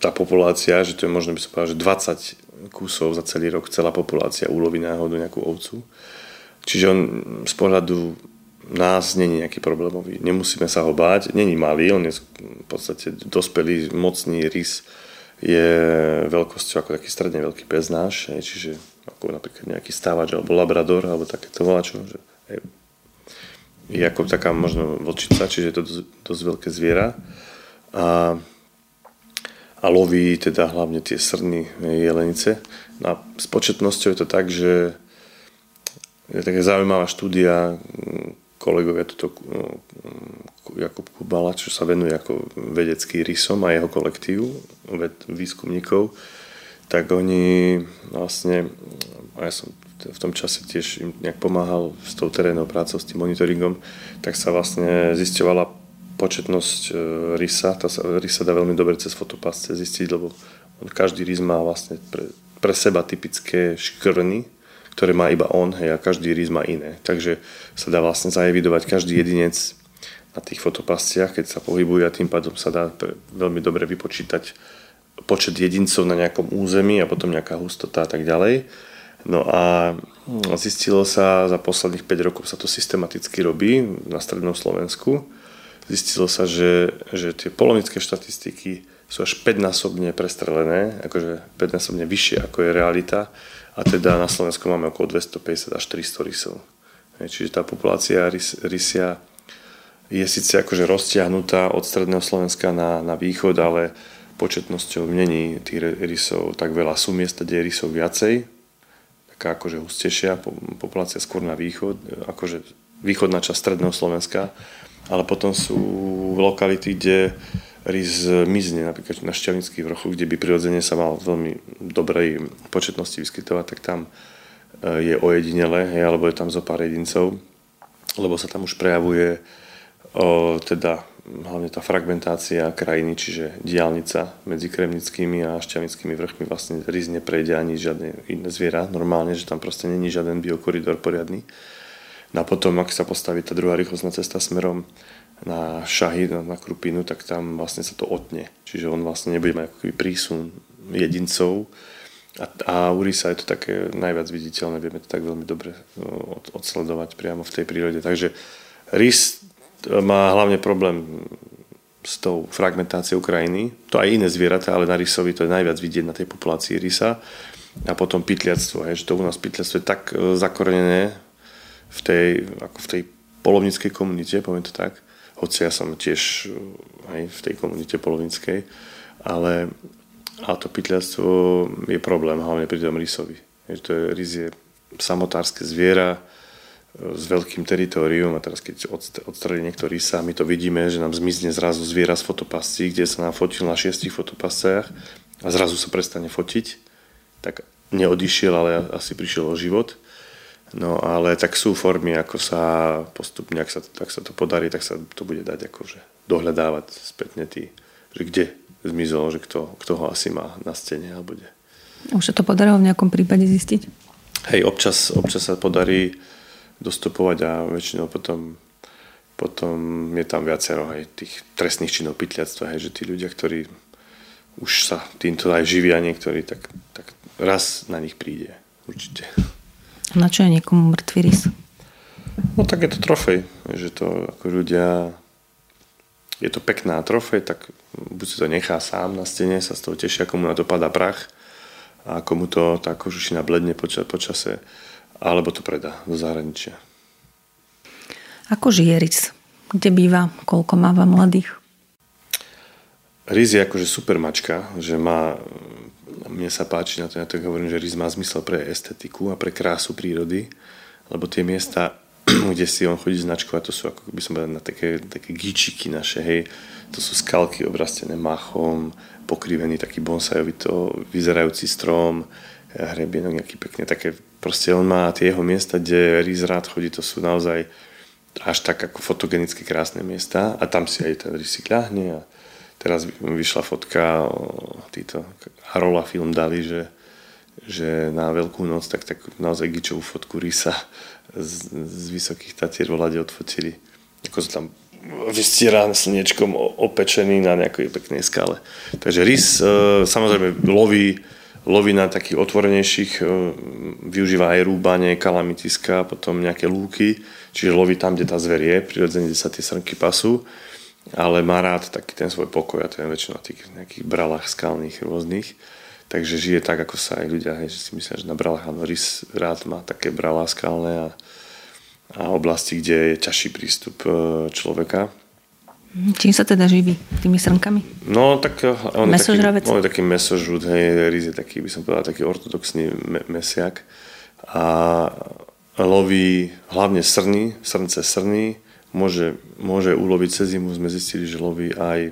Tá populácia, že to je možno by som povedal, že 20 kusov za celý rok celá populácia úloví náhodou nejakú ovcu. Čiže on z pohľadu nás není nejaký problémový. Nemusíme sa ho báť. Není malý, on je v podstate dospelý, mocný rys je veľkosťou ako taký stredne veľký pes náš, čiže ako napríklad nejaký stávač alebo labrador alebo takéto voláčo, že je ako taká možno vlčica, čiže je to dosť, dosť veľké zviera. A, a loví teda hlavne tie srny jelenice. No a s početnosťou je to tak, že je taká zaujímavá štúdia kolegovia toto Jakub Kubala, čo sa venuje ako vedecký rysom a jeho kolektív ved, výskumníkov, tak oni vlastne, ja som v tom čase tiež im nejak pomáhal s tou terénnou prácou, s tým monitoringom, tak sa vlastne zisťovala početnosť e, rysa. Tá sa, rys dá veľmi dobre cez fotopasce zistiť, lebo každý rys má vlastne pre, pre seba typické škrny, ktoré má iba on, hej, a každý rys má iné. Takže sa dá vlastne zaevidovať každý jedinec na tých fotopasciach, keď sa pohybuje a tým pádom sa dá veľmi dobre vypočítať počet jedincov na nejakom území a potom nejaká hustota a tak ďalej. No a zistilo sa, za posledných 5 rokov sa to systematicky robí na strednom Slovensku. Zistilo sa, že, že tie polonické štatistiky sú až 5-násobne prestrelené, akože 5-násobne vyššie ako je realita a teda na Slovensku máme okolo 250 až 300 rysov. Čiže tá populácia rys, rysia je síce akože roztiahnutá od stredného Slovenska na, na východ, ale početnosťou není tých rysov tak veľa. Sú miesta, kde je rysov viacej, taká akože hustejšia populácia skôr na východ, akože východná časť stredného Slovenska, ale potom sú lokality, kde rys mizne, napríklad na Šťavnických vrchoch, kde by prirodzene sa mal veľmi dobrej početnosti vyskytovať, tak tam e, je ojedinele, hej, alebo je tam zo pár jedincov, lebo sa tam už prejavuje o, teda hlavne tá fragmentácia krajiny, čiže diálnica medzi Kremnickými a Šťavnickými vrchmi vlastne rizne prejde ani žiadne iné zviera normálne, že tam proste není žiaden biokoridor poriadny. No a potom, ak sa postaví tá druhá rýchlostná cesta smerom na šahy, na, na Krupinu, tak tam vlastne sa to otne. Čiže on vlastne nebude mať ako prísun jedincov. A, a u Risa je to také najviac viditeľné, vieme to tak veľmi dobre od, odsledovať priamo v tej prírode. Takže Rys má hlavne problém s tou fragmentáciou krajiny. To aj iné zvieratá, ale na rysovi to je najviac vidieť na tej populácii rysa. A potom pytliactvo, hej, že to u nás pytliactvo je tak e, zakorenené v tej, ako v tej polovníckej komunite, poviem to tak. Hoci ja som tiež aj v tej komunite polovníckej, ale, ale to pytliactvo je problém, hlavne pri tom rysovi. Hej, to je, rys je samotárske zviera, s veľkým teritorium a teraz keď odstredí niekto rysa, my to vidíme, že nám zmizne zrazu zviera z fotopascí, kde sa nám fotil na šiestich fotopasciach a zrazu sa prestane fotiť, tak neodišiel, ale asi prišiel o život. No ale tak sú formy, ako sa postupne, ak sa, ak sa to podarí, tak sa to bude dať akože dohľadávať spätne tý, že kde zmizol, že kto, kto ho asi má na stene a bude. Už sa to podarilo v nejakom prípade zistiť? Hej, občas, občas sa podarí dostupovať a väčšinou potom, potom je tam viacero aj tých trestných činov pytliactva, hej, že tí ľudia, ktorí už sa týmto aj živia niektorí, tak, tak raz na nich príde, určite. Na čo je niekomu mŕtvý rys? No tak je to trofej, že to ako ľudia je to pekná trofej, tak buď si to nechá sám na stene, sa z toho tešia, komu na to padá prach a komu to tá kožušina bledne poča, počase alebo to predá do zahraničia. Ako žije rys? Kde býva? Koľko máva mladých? Rys je akože super mačka, že má, mne sa páči na to, ja tak hovorím, že rys má zmysel pre estetiku a pre krásu prírody, lebo tie miesta, *clears throat* kde si on chodí značkovať, to sú ako by som povedal na také, také gíčiky naše, hej, to sú skalky obrastené machom, pokrivený taký bonsajovito vyzerajúci strom, hrebienok nejaký pekne, také proste on má tie jeho miesta, kde rys rád chodí, to sú naozaj až tak ako fotogenicky krásne miesta a tam si aj ten rysík ľahne a teraz vyšla fotka, títo Harola film dali, že, že na Veľkú noc tak, tak naozaj gičovú fotku rysa z, z Vysokých Tatier v Lade odfotili. Ako sa tam vystiera slnečkom opečený na nejakej peknej skale. Takže rys e, samozrejme loví loví na takých otvorenejších, e, využíva aj rúbanie, kalamitiska, potom nejaké lúky, čiže loví tam, kde tá zver je, prirodzene, kde sa tie srnky pasú, ale má rád taký ten svoj pokoj a to je väčšinou na tých nejakých bralách skalných rôznych. Takže žije tak, ako sa aj ľudia, hej, že si myslia, že na bralách, áno, rys rád má také bralá skalné a, a oblasti, kde je ťažší prístup e, človeka. Čím sa teda živí? Tými srnkami? No, tak eh, on je taký, on je taký mesožrút, hej, rys je taký, by som povedal, taký ortodoxný me- mesiak. A loví hlavne srny, srnce srny, môže, môže uloviť cez zimu, sme zistili, že loví aj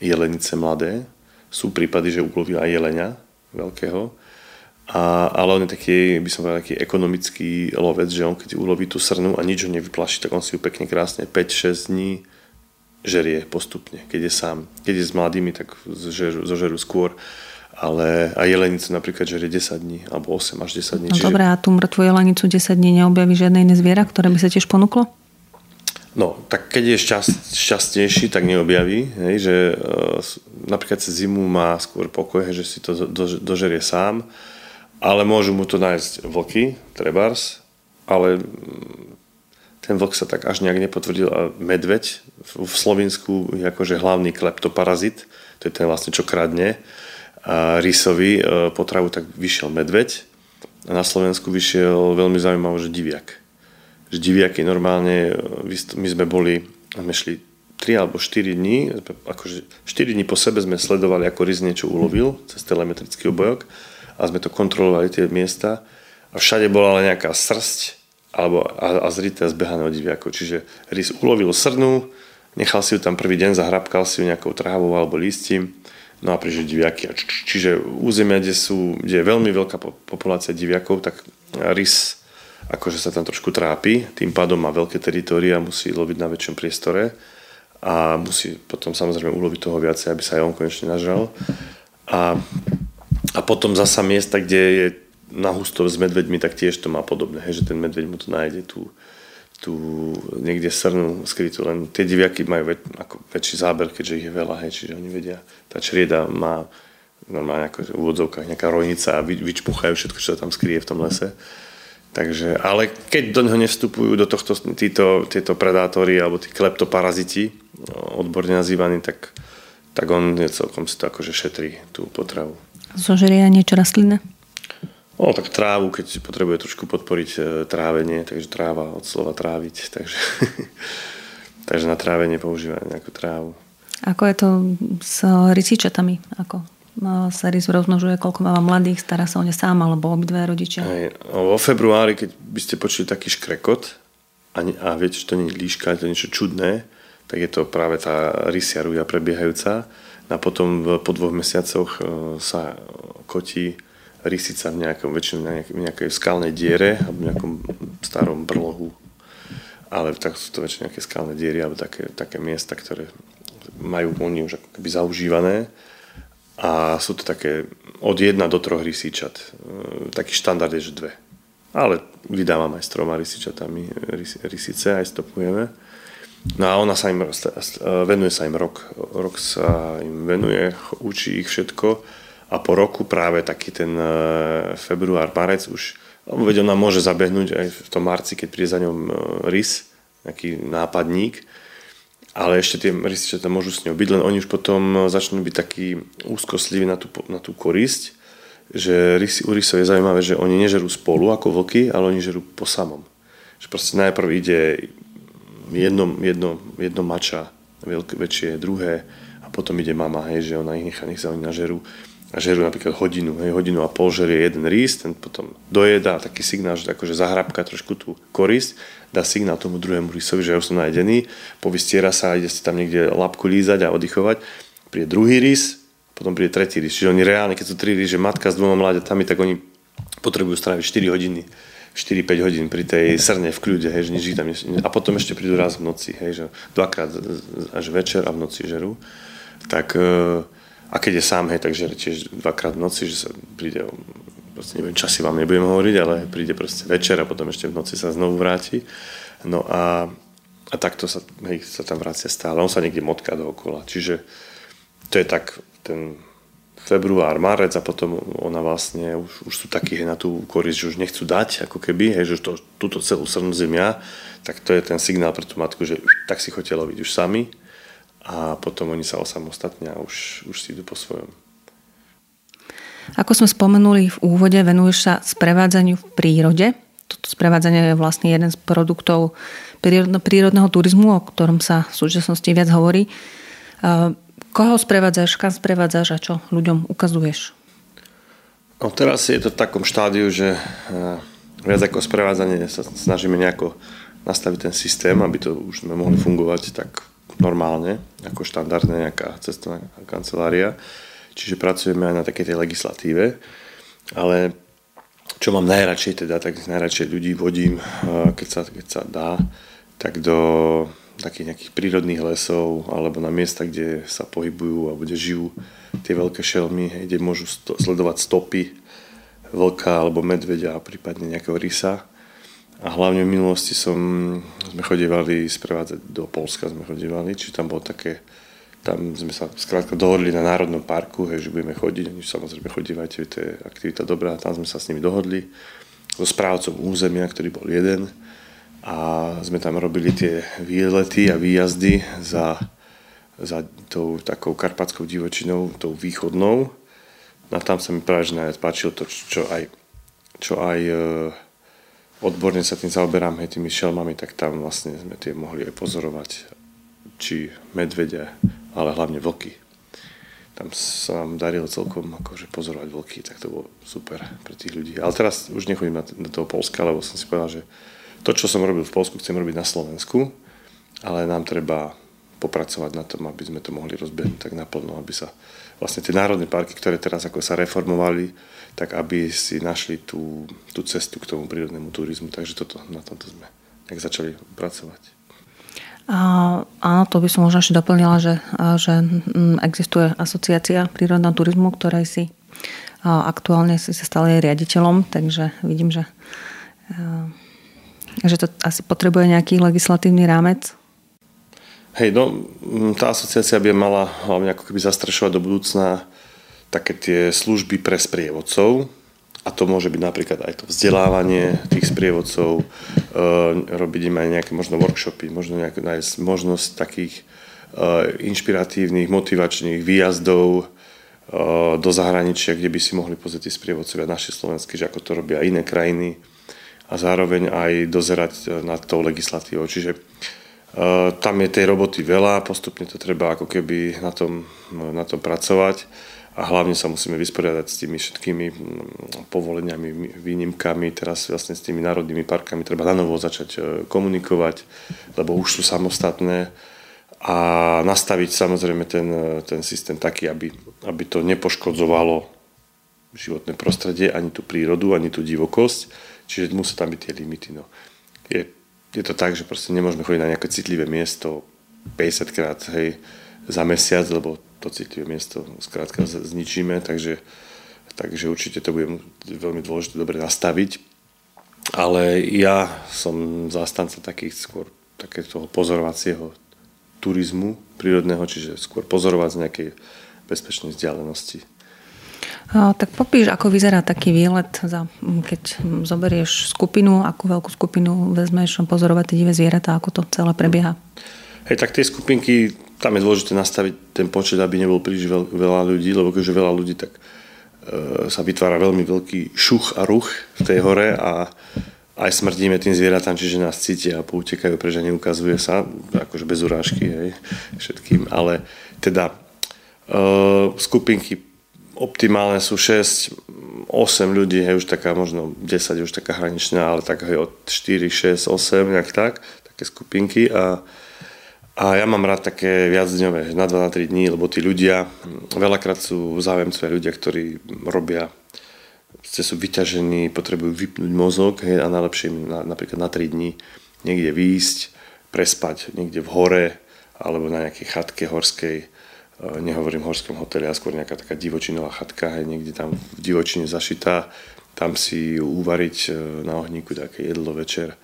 jelenice mladé. Sú prípady, že uloví aj jelenia veľkého. A, ale on je taký, by som povedal, taký ekonomický lovec, že on keď uloví tú srnu a nič ho nevyplaší, tak on si ju pekne krásne 5-6 dní žerie postupne. Keď je sám, keď je s mladými, tak zožerú, zožerú skôr. Ale aj jelenicu napríklad žerie 10 dní, alebo 8 až 10 dní. No čiže... dobré, a tú mŕtvu jelenicu 10 dní neobjaví žiadne iné zviera, ktoré by sa tiež ponúklo? No, tak keď je šťast, šťastnejší, tak neobjaví, hej, že uh, napríklad cez zimu má skôr pokoj, hej, že si to do, dožerie sám, ale môžu mu to nájsť vlky, trebars, ale ten vlk sa tak až nejak nepotvrdil a medveď v Slovensku je akože hlavný kleptoparazit, to je ten vlastne čo kradne a rysovi e, potravu, tak vyšiel medveď a na Slovensku vyšiel veľmi zaujímavé, že diviak. Že diviaky normálne, e, my sme boli, sme šli 3 alebo 4 dní, akože 4 dní po sebe sme sledovali, ako rys niečo ulovil cez telemetrický obojok a sme to kontrolovali tie miesta a všade bola len nejaká srst alebo a, a zrité zbehané od diviakov. Čiže rys ulovil srnu, nechal si ju tam prvý deň, zahrabkal si ju nejakou trávou alebo listím, no a prišli diviaky. Čiže územia, kde, sú, kde je veľmi veľká populácia diviakov, tak rys akože sa tam trošku trápi, tým pádom má veľké teritória, musí loviť na väčšom priestore a musí potom samozrejme uloviť toho viacej, aby sa aj on konečne nažral. A, a potom zasa miesta, kde je na husto s medveďmi, tak tiež to má podobné, hej, že ten medveď mu to nájde tú, tú niekde srnu skrytú, len tie diviaky majú väč, ako väčší záber, keďže ich je veľa, hej, čiže oni vedia, tá črieda má normálne ako v úvodzovkách nejaká rojnica a vy, vyčpuchajú všetko, čo sa tam skrie v tom lese. Takže, ale keď do neho nevstupujú do tohto, títo, tieto predátory alebo tí kleptoparaziti, odborne nazývaní, tak, tak on je celkom si to akože šetrí tú potravu. Zožeria niečo rastlinné? No, tak trávu, keď si potrebuje trošku podporiť e, trávenie, takže tráva od slova tráviť, takže, *laughs* takže na trávenie používa nejakú trávu. Ako je to s rysičatami? Ako No, sa rys rozmnožuje, koľko máva mladých, stará sa o ne sám, alebo obidve rodičia. Hej, vo februári, keď by ste počuli taký škrekot a, a viete, že to nie je líška, to je niečo čudné, tak je to práve tá rysia ruja prebiehajúca. A potom v, po dvoch mesiacoch e, sa kotí rysica v nejakom, väčšinou nejakej, nejakej skalnej diere alebo v nejakom starom brlohu. Ale tak sú to väčšinou nejaké skalné diery alebo také, také miesta, ktoré majú oni už ako keby zaužívané a sú to také od 1 do 3 rysíčat. E, taký štandard je, že dve. Ale vydávam aj s troma rysičatami rysice, aj stopujeme. No a ona sa im, e, venuje sa im rok. Rok sa im venuje, učí ich všetko a po roku práve taký ten e, február, marec už, veď ona môže zabehnúť aj v tom marci, keď príde za ňom rys, nejaký nápadník, ale ešte tie rysičatá môžu s ňou byť, len oni už potom začnú byť takí úzkostliví na tú, na tú korisť, že rysy, u rysov je zaujímavé, že oni nežerú spolu ako vlky, ale oni žerú po samom. Že proste najprv ide jedno, jedno, jedno mača, veľké, väčšie, druhé a potom ide mama, hej, že ona ich nechá, nech sa oni nažerú a žerú napríklad hodinu, hej, hodinu a pol žerie jeden rys, ten potom dojeda taký signál, že akože zahrabka trošku tú korisť, dá signál tomu druhému rysovi, že ja už som najedený, povystiera sa a ide si tam niekde labku lízať a oddychovať, príde druhý rys, potom príde tretí rys. Čiže oni reálne, keď sú tri rys, že matka s dvoma mláďatami, tak oni potrebujú stráviť 4 hodiny 4-5 hodín pri tej srne v kľude, hej, že nič tam a potom ešte prídu raz v noci, hej, že dvakrát až večer a v noci žerú. Tak uh, a keď je sám, hej, takže tiež dvakrát v noci, že sa príde, proste neviem, časy vám nebudem hovoriť, ale príde proste večer a potom ešte v noci sa znovu vráti. No a, a takto sa, hej, sa tam vracia stále. On sa niekde motká dookola. Čiže to je tak ten február, marec a potom ona vlastne už, už sú takí hej, na tú korisť, že už nechcú dať, ako keby, hej, že to, túto celú srnú zimia, tak to je ten signál pre tú matku, že tak si chodte loviť už sami a potom oni sa osamostatnia a už, už si idú po svojom. Ako sme spomenuli v úvode, venuješ sa sprevádzaniu v prírode. Toto sprevádzanie je vlastne jeden z produktov prírodného turizmu, o ktorom sa v súčasnosti viac hovorí. Koho sprevádzaš, kam sprevádzaš a čo ľuďom ukazuješ? No, teraz je to v takom štádiu, že viac ako sprevádzanie sa snažíme nejako nastaviť ten systém, aby to už sme mohli fungovať tak normálne, ako štandardná nejaká cestovná kancelária. Čiže pracujeme aj na takej tej legislatíve. Ale čo mám najradšej teda, tak najradšej ľudí vodím, keď sa, keď sa dá, tak do takých nejakých prírodných lesov alebo na miesta, kde sa pohybujú alebo kde žijú tie veľké šelmy, kde môžu sledovať stopy vlka alebo medveďa a prípadne nejakého rysa a hlavne v minulosti som, sme chodívali sprevádzať do Polska, sme chodívali, či tam bolo také, tam sme sa skrátka dohodli na Národnom parku, hej, že budeme chodiť, oni samozrejme chodívajte, to je aktivita dobrá, tam sme sa s nimi dohodli, so správcom územia, ktorý bol jeden a sme tam robili tie výlety a výjazdy za, za tou takou karpatskou divočinou, tou východnou. No a tam sa mi práve najviac páčilo to, čo aj, čo aj e, odborne sa tým zaoberám, hej, tými šelmami, tak tam vlastne sme tie mohli aj pozorovať, či medvede, ale hlavne vlky. Tam sa nám darilo celkom akože pozorovať vlky, tak to bolo super pre tých ľudí. Ale teraz už nechodím do toho Polska, lebo som si povedal, že to, čo som robil v Polsku, chcem robiť na Slovensku, ale nám treba popracovať na tom, aby sme to mohli rozbehnúť tak naplno, aby sa vlastne tie národné parky, ktoré teraz ako sa reformovali, tak aby si našli tú, tú cestu k tomu prírodnému turizmu. Takže toto, na tomto sme tak začali pracovať. A, áno, to by som možno ešte doplnila, že, že existuje asociácia prírodného turizmu, ktorej si aktuálne si sa stala jej riaditeľom, takže vidím, že, že to asi potrebuje nejaký legislatívny rámec. Hej, no, tá asociácia by mala hlavne ako keby zastrešovať do budúcna také tie služby pre sprievodcov, a to môže byť napríklad aj to vzdelávanie tých sprievodcov, e, robiť im aj nejaké možno workshopy, možno nejaké, nájsť možnosť takých e, inšpiratívnych, motivačných výjazdov e, do zahraničia, kde by si mohli pozrieť tí sprievodcovia naši slovenskí, že ako to robia iné krajiny a zároveň aj dozerať nad tou legislatívou. Čiže tam je tej roboty veľa, postupne to treba ako keby na tom, na tom pracovať a hlavne sa musíme vysporiadať s tými všetkými povoleniami, výnimkami, teraz vlastne s tými národnými parkami treba na novo začať e, komunikovať, lebo už sú samostatné a nastaviť samozrejme ten, e, ten systém taký, aby, aby to nepoškodzovalo životné prostredie, ani tú prírodu, ani tú divokosť, čiže musí tam byť tie limity. No. Je, je to tak, že proste nemôžeme chodiť na nejaké citlivé miesto 50 krát hej, za mesiac, lebo to citlivé miesto skrátka zničíme, takže, takže určite to bude veľmi dôležité dobre nastaviť. Ale ja som zástanca takých skôr takého pozorovacieho turizmu prírodného, čiže skôr pozorovať z nejakej bezpečnej vzdialenosti. Tak popíš, ako vyzerá taký výlet, za, keď zoberieš skupinu, akú veľkú skupinu vezmeš pozorovať tie divé zvieratá, ako to celé prebieha? Hej, tak tie skupinky tam je dôležité nastaviť ten počet, aby nebol príliš veľa ľudí, lebo keďže veľa ľudí, tak e, sa vytvára veľmi veľký šuch a ruch v tej hore a aj smrdíme tým zvieratám, čiže nás cítia a poutekajú, pretože neukazuje sa, akože bez urážky hej, všetkým, ale teda e, skupinky optimálne sú 6, 8 ľudí, hej, už taká možno 10 už taká hraničná, ale tak hej, od 4, 6, 8, nejak tak, také skupinky a a ja mám rád také viacdňové, na 2 na 3 dní, lebo tí ľudia, veľakrát sú záujemcovia ľudia, ktorí robia, sú vyťažení, potrebujú vypnúť mozog hej, a najlepšie im na, napríklad na 3 dní niekde výjsť, prespať niekde v hore alebo na nejakej chatke horskej, e, nehovorím horskom hoteli, ale skôr nejaká taká divočinová chatka, hej, niekde tam v divočine zašitá, tam si uvariť e, na ohníku také jedlo večer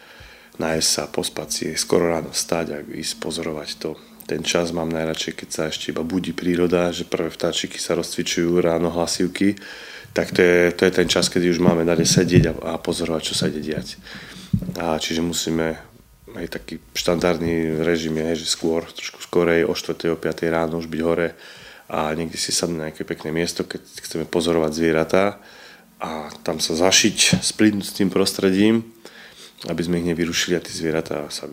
nájsť sa, pospať si, skoro ráno vstať a ísť pozorovať to. Ten čas mám najradšej, keď sa ešte iba budí príroda, že prvé vtáčiky sa rozcvičujú ráno hlasivky, tak to je, to je ten čas, kedy už máme dať sedieť a, a pozorovať, čo sa ide diať. A čiže musíme aj taký štandardný režim je, že skôr, trošku skorej, o 4. o 5. ráno už byť hore a niekde si sadnúť na nejaké pekné miesto, keď chceme pozorovať zvieratá a tam sa zašiť, splínuť s tým prostredím aby sme ich nevyrušili a tie zvieratá sa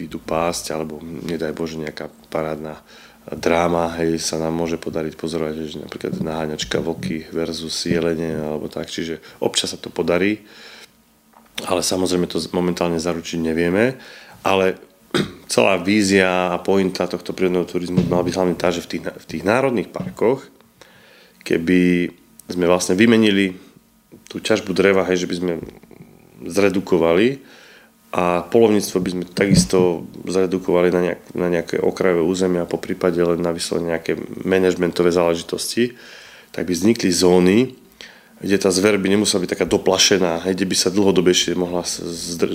vyjdú pásť, alebo nedaj Bože nejaká parádna dráma, hej, sa nám môže podariť pozorovať, že napríklad naháňačka vlky versus jelene, alebo tak, čiže občas sa to podarí, ale samozrejme to momentálne zaručiť nevieme, ale *clears throat* celá vízia a pointa tohto prírodného turizmu mala byť hlavne tá, že v tých, v tých národných parkoch, keby sme vlastne vymenili tú ťažbu dreva, hej, že by sme zredukovali a polovníctvo by sme takisto zredukovali na, nejak, na nejaké okrajové územia, po prípade len na vyslovene nejaké manažmentové záležitosti, tak by vznikli zóny, kde tá zver by nemusela byť taká doplašená, kde by sa dlhodobejšie mohla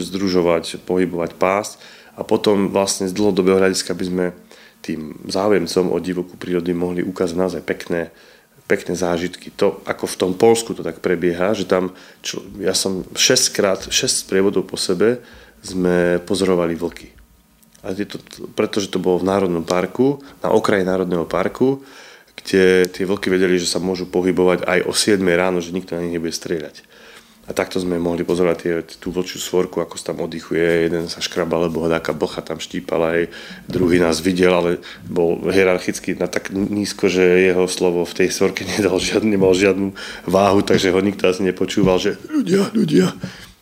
združovať, pohybovať pásť a potom vlastne z dlhodobého hľadiska by sme tým záujemcom o divokú prírody mohli ukázať naozaj pekné pekné zážitky. To, ako v tom Polsku to tak prebieha, že tam, čo, ja som 6 krát, 6 sprievodov po sebe sme pozorovali vlky. A to, pretože to bolo v Národnom parku, na okraji Národného parku, kde tie vlky vedeli, že sa môžu pohybovať aj o 7 ráno, že nikto na nich nebude strieľať. A takto sme mohli pozerať tie, tú vlčiu svorku, ako sa tam oddychuje. Jeden sa škrabal, lebo ho taká blcha tam štípala, aj druhý nás videl, ale bol hierarchicky na tak nízko, že jeho slovo v tej svorke *laughs* nedal žiadny, nemal žiadnu váhu, takže ho nikto asi nepočúval, že ľudia, ľudia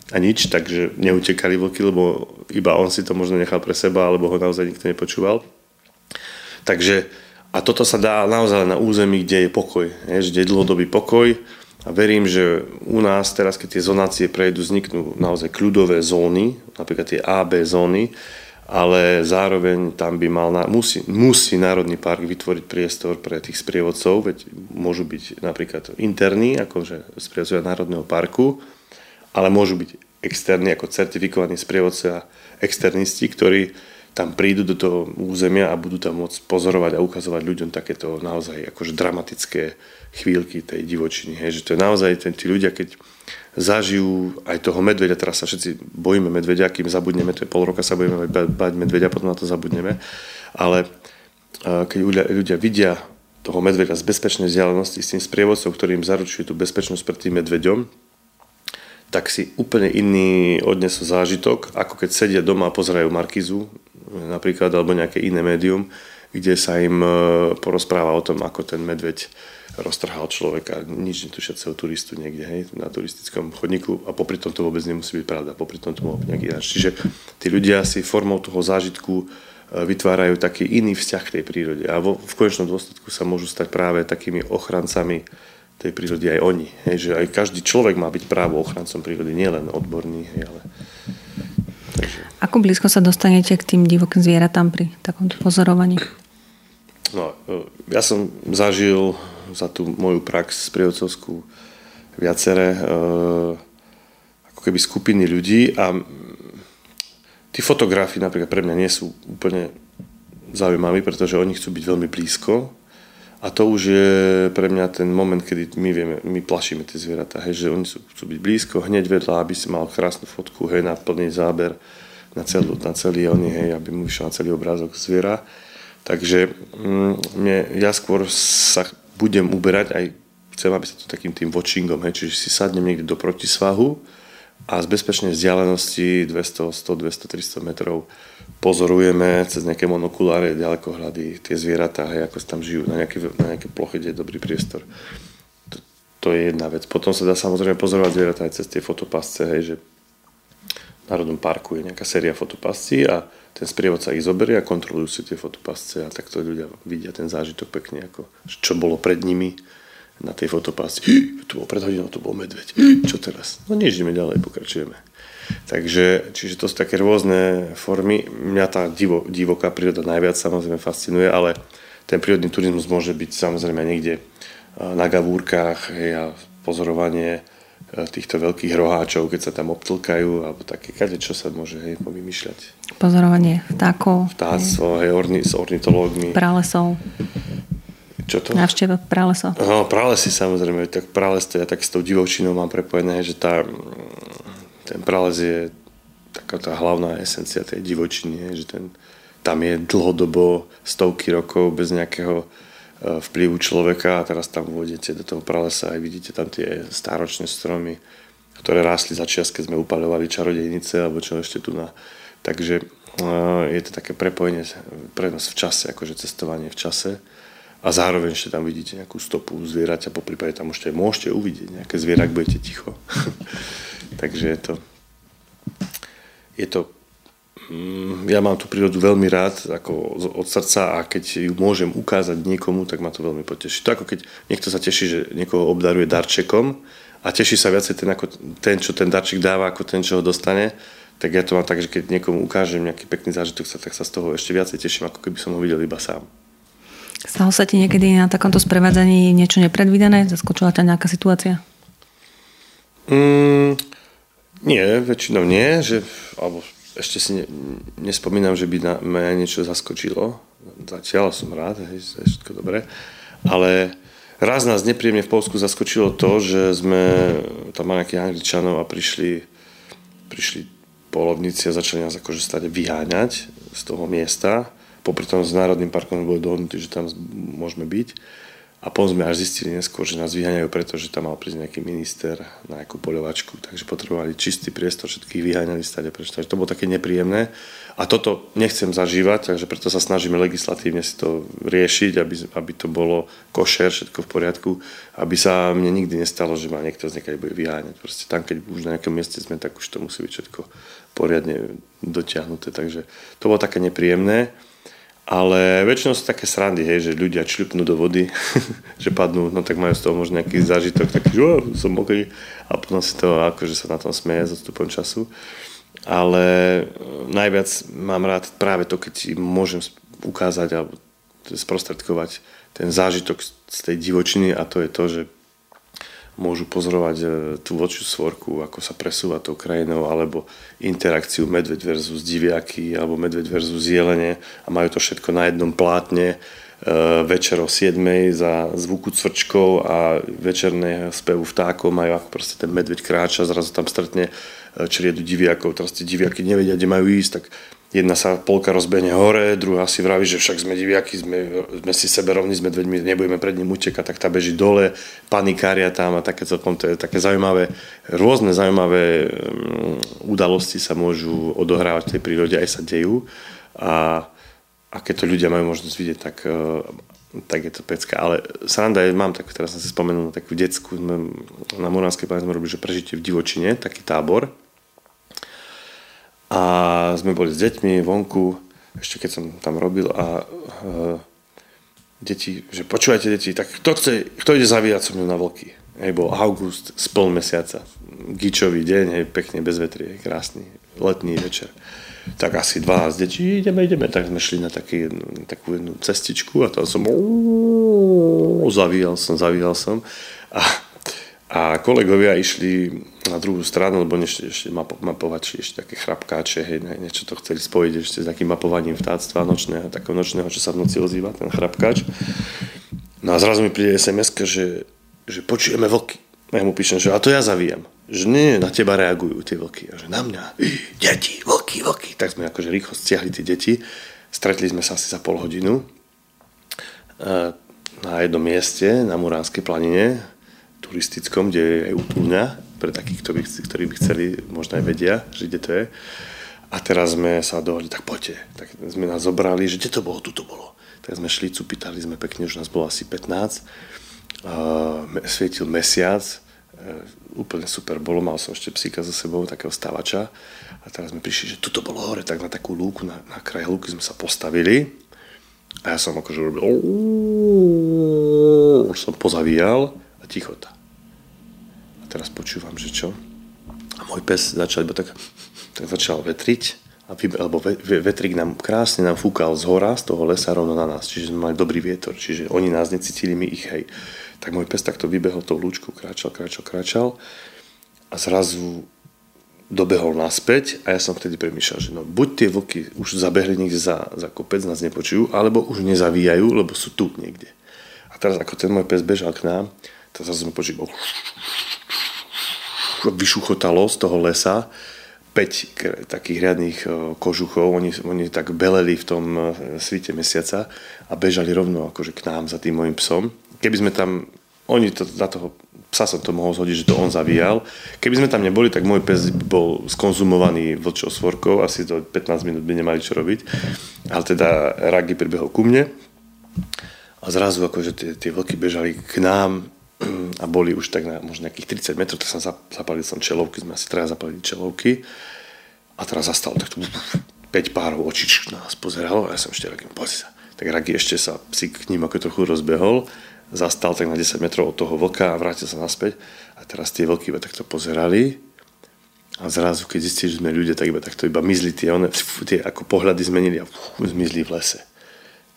a nič, takže neutekali vlky, lebo iba on si to možno nechal pre seba, alebo ho naozaj nikto nepočúval. Takže a toto sa dá naozaj na území, kde je pokoj, je, kde je dlhodobý pokoj, a verím, že u nás teraz, keď tie zonácie prejdú, vzniknú naozaj kľudové zóny, napríklad tie A, B zóny, ale zároveň tam by mal, musí, musí Národný park vytvoriť priestor pre tých sprievodcov, veď môžu byť napríklad interní, akože sprievodcovia Národného parku, ale môžu byť externí ako certifikovaní sprievodcovia externisti, ktorí tam prídu do toho územia a budú tam môcť pozorovať a ukazovať ľuďom takéto naozaj akože dramatické chvíľky tej divočiny. Hej, že to je naozaj ten, tí ľudia, keď zažijú aj toho medveďa, teraz sa všetci bojíme medveďa, kým zabudneme, to je pol roka sa budeme bať medveďa, potom na to zabudneme, ale keď ľudia, ľudia vidia toho medveďa z bezpečnej vzdialenosti s tým sprievodcom, ktorý im zaručuje tú bezpečnosť pred tým medveďom, tak si úplne iný odnesú zážitok, ako keď sedia doma a pozerajú Markizu napríklad, alebo nejaké iné médium, kde sa im e, porozpráva o tom, ako ten medveď roztrhal človeka, nič netušiaceho turistu niekde, hej, na turistickom chodníku a popri tom to vôbec nemusí byť pravda, popri tom to mohol byť nejaký ináč. Čiže tí ľudia si formou toho zážitku e, vytvárajú taký iný vzťah k tej prírode a vo, v konečnom dôsledku sa môžu stať práve takými ochrancami tej prírody aj oni. Hej, že aj každý človek má byť právo ochrancom prírody, nielen odborný, hej, ale Takže... Ako blízko sa dostanete k tým divokým zvieratám pri takomto pozorovaní? No, e, ja som zažil za tú moju prax sprievodcovskú viaceré e, ako keby skupiny ľudí a tí fotografi napríklad pre mňa nie sú úplne zaujímaví, pretože oni chcú byť veľmi blízko a to už je pre mňa ten moment, kedy my vieme, my plašíme tie zvieratá, hej, že oni sú, chcú byť blízko, hneď vedľa, aby si mal krásnu fotku, hej, na plný záber, na, celú, na celý oni, hej, aby mu vyšiel na celý obrázok zviera. Takže mm, mne, ja skôr sa budem uberať aj chcem, aby sa to takým tým watchingom, hej, čiže si sadnem niekde do protisvahu a z bezpečnej vzdialenosti 200, 100, 200, 300 metrov pozorujeme cez nejaké monokuláre, ďalekohľady, tie zvieratá, hej, ako tam žijú na nejaké, na nejaké plochy, kde je dobrý priestor. To, to je jedna vec. Potom sa dá samozrejme pozorovať zvieratá aj cez tie fotopasce, hej, že v Národnom parku je nejaká séria fotopascí a ten sprievodca ich zoberie a kontrolujú si tie fotopasce a takto ľudia vidia ten zážitok pekne, ako čo bolo pred nimi na tej fotopasci. Tu bol pred hodinou, tu bol medveď. Čo teraz? No nič, ďalej, pokračujeme. Takže, čiže to sú také rôzne formy. Mňa tá divo, divoká príroda najviac samozrejme fascinuje, ale ten prírodný turizmus môže byť samozrejme niekde na gavúrkach hej, a pozorovanie týchto veľkých roháčov, keď sa tam obtlkajú, alebo také, kade čo sa môže hej, vymýšľať. Pozorovanie vtákov. Vtáctvo, hej, orni, s ornitológmi. Pralesov. Čo to? Návšteva pralesov. No, pralesy samozrejme, tak prales to ja tak s tou divočinou mám prepojené, že tá ten prales je taká tá hlavná esencia tej divočiny, že ten, tam je dlhodobo stovky rokov bez nejakého e, vplyvu človeka a teraz tam vôjdete do toho pralesa a vidíte tam tie stáročné stromy, ktoré rástli za čas, keď sme upaľovali čarodejnice alebo čo ešte tu na... Takže e, je to také prepojenie pre nás v čase, akože cestovanie v čase a zároveň ešte tam vidíte nejakú stopu zvieraťa, po prípade tam môžete, môžete uvidieť nejaké zviera, ak budete ticho. *laughs* Takže je to, je to mm, ja mám tú prírodu veľmi rád ako od srdca a keď ju môžem ukázať niekomu, tak ma to veľmi poteší. To ako keď niekto sa teší, že niekoho obdaruje darčekom a teší sa viacej ten, ako ten, čo ten darček dáva, ako ten, čo ho dostane, tak ja to mám tak, že keď niekomu ukážem nejaký pekný zážitok, tak sa z toho ešte viacej teším, ako keby som ho videl iba sám. Stalo sa ti niekedy na takomto sprevádzaní niečo nepredvídané? Zaskočila ťa nejaká situácia? Mm, nie, väčšinou nie, že, alebo ešte si ne, nespomínam, že by na mňa niečo zaskočilo. Zatiaľ som rád, hej, všetko dobré. Ale raz nás nepríjemne v Polsku zaskočilo to, že sme tam mali nejakých Angličanov a prišli, prišli polovníci a začali nás akože stade vyháňať z toho miesta. Popri tom s Národným parkom boli dohodnutí, že tam môžeme byť. A potom sme až zistili neskôr, že nás vyháňajú preto, že tam mal prísť nejaký minister na nejakú poľovačku, takže potrebovali čistý priestor, všetkých vyháňali stade preč. Takže to bolo také nepríjemné. A toto nechcem zažívať, takže preto sa snažíme legislatívne si to riešiť, aby, aby to bolo košer, všetko v poriadku, aby sa mne nikdy nestalo, že ma niekto z niekedy bude vyháňať. Proste tam, keď už na nejakom mieste sme, tak už to musí byť všetko poriadne dotiahnuté. Takže to bolo také nepríjemné. Ale väčšinou sú také srandy, hej, že ľudia čľupnú do vody, *laughs* že padnú, no tak majú z toho možno nejaký zážitok, taký, že som mokrý a potom si to akože sa na tom smeje s odstupom času. Ale e, najviac mám rád práve to, keď im môžem ukázať alebo sprostredkovať ten zážitok z tej divočiny a to je to, že môžu pozorovať e, tú vočiu svorku, ako sa presúva tou krajinou, alebo interakciu medveď versus diviaky, alebo medveď versus jelene a majú to všetko na jednom plátne e, večer o 7 za zvuku cvrčkov a večerného spevu vtákov majú ako proste ten medveď kráča, zrazu tam stretne e, čriedu diviakov, teraz tie diviaky nevedia, kde majú ísť, tak Jedna sa polka rozbehne hore, druhá si vraví, že však sme diviaky, sme, sme si sebe rovní s medveďmi, nebudeme pred ním utekať, tak tá beží dole, panikária tam a také celkom to je také zaujímavé. Rôzne zaujímavé mm, udalosti sa môžu odohrávať v tej prírode, aj sa dejú. A, a keď to ľudia majú možnosť vidieť, tak, e, tak je to pecka. Ale sranda je, mám tak, teraz som si spomenul takú detskú, na Moránskej planete sme robili, že prežitie v divočine, taký tábor, a sme boli s deťmi vonku, ešte keď som tam robil a uh, deti, že počúvajte deti, tak kto, chce, kto ide zavíjať so mnou na vlky? Hej, bol august z pol mesiaca, gičový deň, hej, pekne bez vetrie, krásny letný večer. Tak asi 12 detí, ideme, ideme. Tak sme šli na taký, takú jednu cestičku a tam som zavíjal som, zavíjal som. A a kolegovia išli na druhú stranu, lebo ešte, ešte mapovači, ešte také chrapkáče, hej, niečo to chceli spojiť ešte s takým mapovaním vtáctva nočného, takého nočného, čo sa v noci ozýva, ten chrapkáč. No a zrazu mi príde sms že, že počujeme vlky. A ja mu píšem, že a to ja zavíjam. Že nie, na teba reagujú tie vlky. A že na mňa, deti, vlky, vlky. Tak sme akože rýchlo stiahli tie deti. Stretli sme sa asi za pol hodinu e, na jednom mieste na Muránskej planine turistickom, kde je úplňa pre takých, ktorí, ktorí by chceli, možno aj vedia, že kde to je. A teraz sme sa dohodli, tak poďte. Tak sme nás zobrali, že kde to bolo, tu to bolo. Tak sme šli, cupitali sme pekne, už nás bolo asi 15. Uh, svietil mesiac, uh, úplne super bolo, mal som ešte psíka so sebou, takého stavača. A teraz sme prišli, že tu to bolo hore, tak na takú lúku, na, na kraj lúky sme sa postavili. A ja som akože robil, už som pozavíjal tichota. Teraz počúvam, že čo? A môj pes začal iba tak, tak začal vetriť, a vy, alebo vetrik nám krásne nám fúkal z hora, z toho lesa rovno na nás, čiže sme mali dobrý vietor, čiže oni nás necítili, my ich, hej. Tak môj pes takto vybehol tou lúčkou, kráčal, kráčal, kráčal a zrazu dobehol naspäť a ja som vtedy premýšľal, že no buď tie vlky už zabehli niekde za, za kopec, nás nepočujú, alebo už nezavíjajú, lebo sú tu niekde. A teraz ako ten môj pes bežal k nám, to zase sme počuli, vyšuchotalo z toho lesa 5 takých riadných kožuchov, oni, oni tak beleli v tom e, svite mesiaca a bežali rovno akože k nám za tým môjim psom. Keby sme tam, oni to, na toho psa som to mohol zhodiť, že to on zavíjal. Keby sme tam neboli, tak môj pes bol skonzumovaný vlčou svorkou, asi to 15 minút by nemali čo robiť. Ale teda Ragi pribehol ku mne a zrazu akože tie, tie vlky bežali k nám a boli už tak na možno nejakých 30 metrov, tak som zapalil som čelovky, sme asi traja zapalili čelovky a teraz zastal tak 5 párov na nás pozeralo a ja som ešte Ragi, pozri sa. Tak Ragi ešte sa si k ním ako trochu rozbehol, zastal tak na 10 metrov od toho vlka a vrátil sa naspäť a teraz tie vlky iba takto pozerali a zrazu, keď zistili, že sme ľudia, tak iba takto iba mizli tie, one, tie ako pohľady zmenili a zmizli v lese.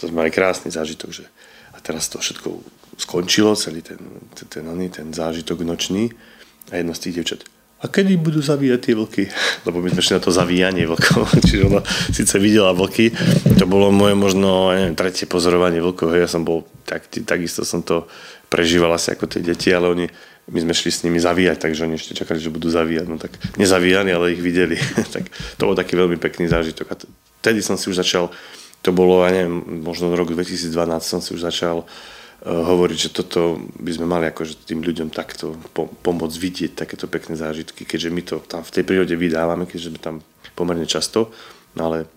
To sme mali krásny zážitok, že a teraz to všetko skončilo, celý ten, ten, ten, ten, zážitok nočný a jedno z tých devčat a kedy budú zavíjať tie vlky? *laughs* Lebo my sme šli na to zavíjanie vlkov. *laughs* Čiže ona síce videla vlky, to bolo moje možno neviem, tretie pozorovanie vlkov. Ja som bol, tak, takisto som to prežíval asi ako tie deti, ale oni, my sme šli s nimi zavíjať, takže oni ešte čakali, že budú zavíjať. No tak nezavíjali, ale ich videli. *laughs* tak to bol taký veľmi pekný zážitok. A vtedy som si už začal, to bolo, ja neviem, možno v roku 2012 som si už začal uh, hovoriť, že toto by sme mali akože tým ľuďom takto pomôcť vidieť takéto pekné zážitky, keďže my to tam v tej prírode vydávame, keďže sme tam pomerne často, no ale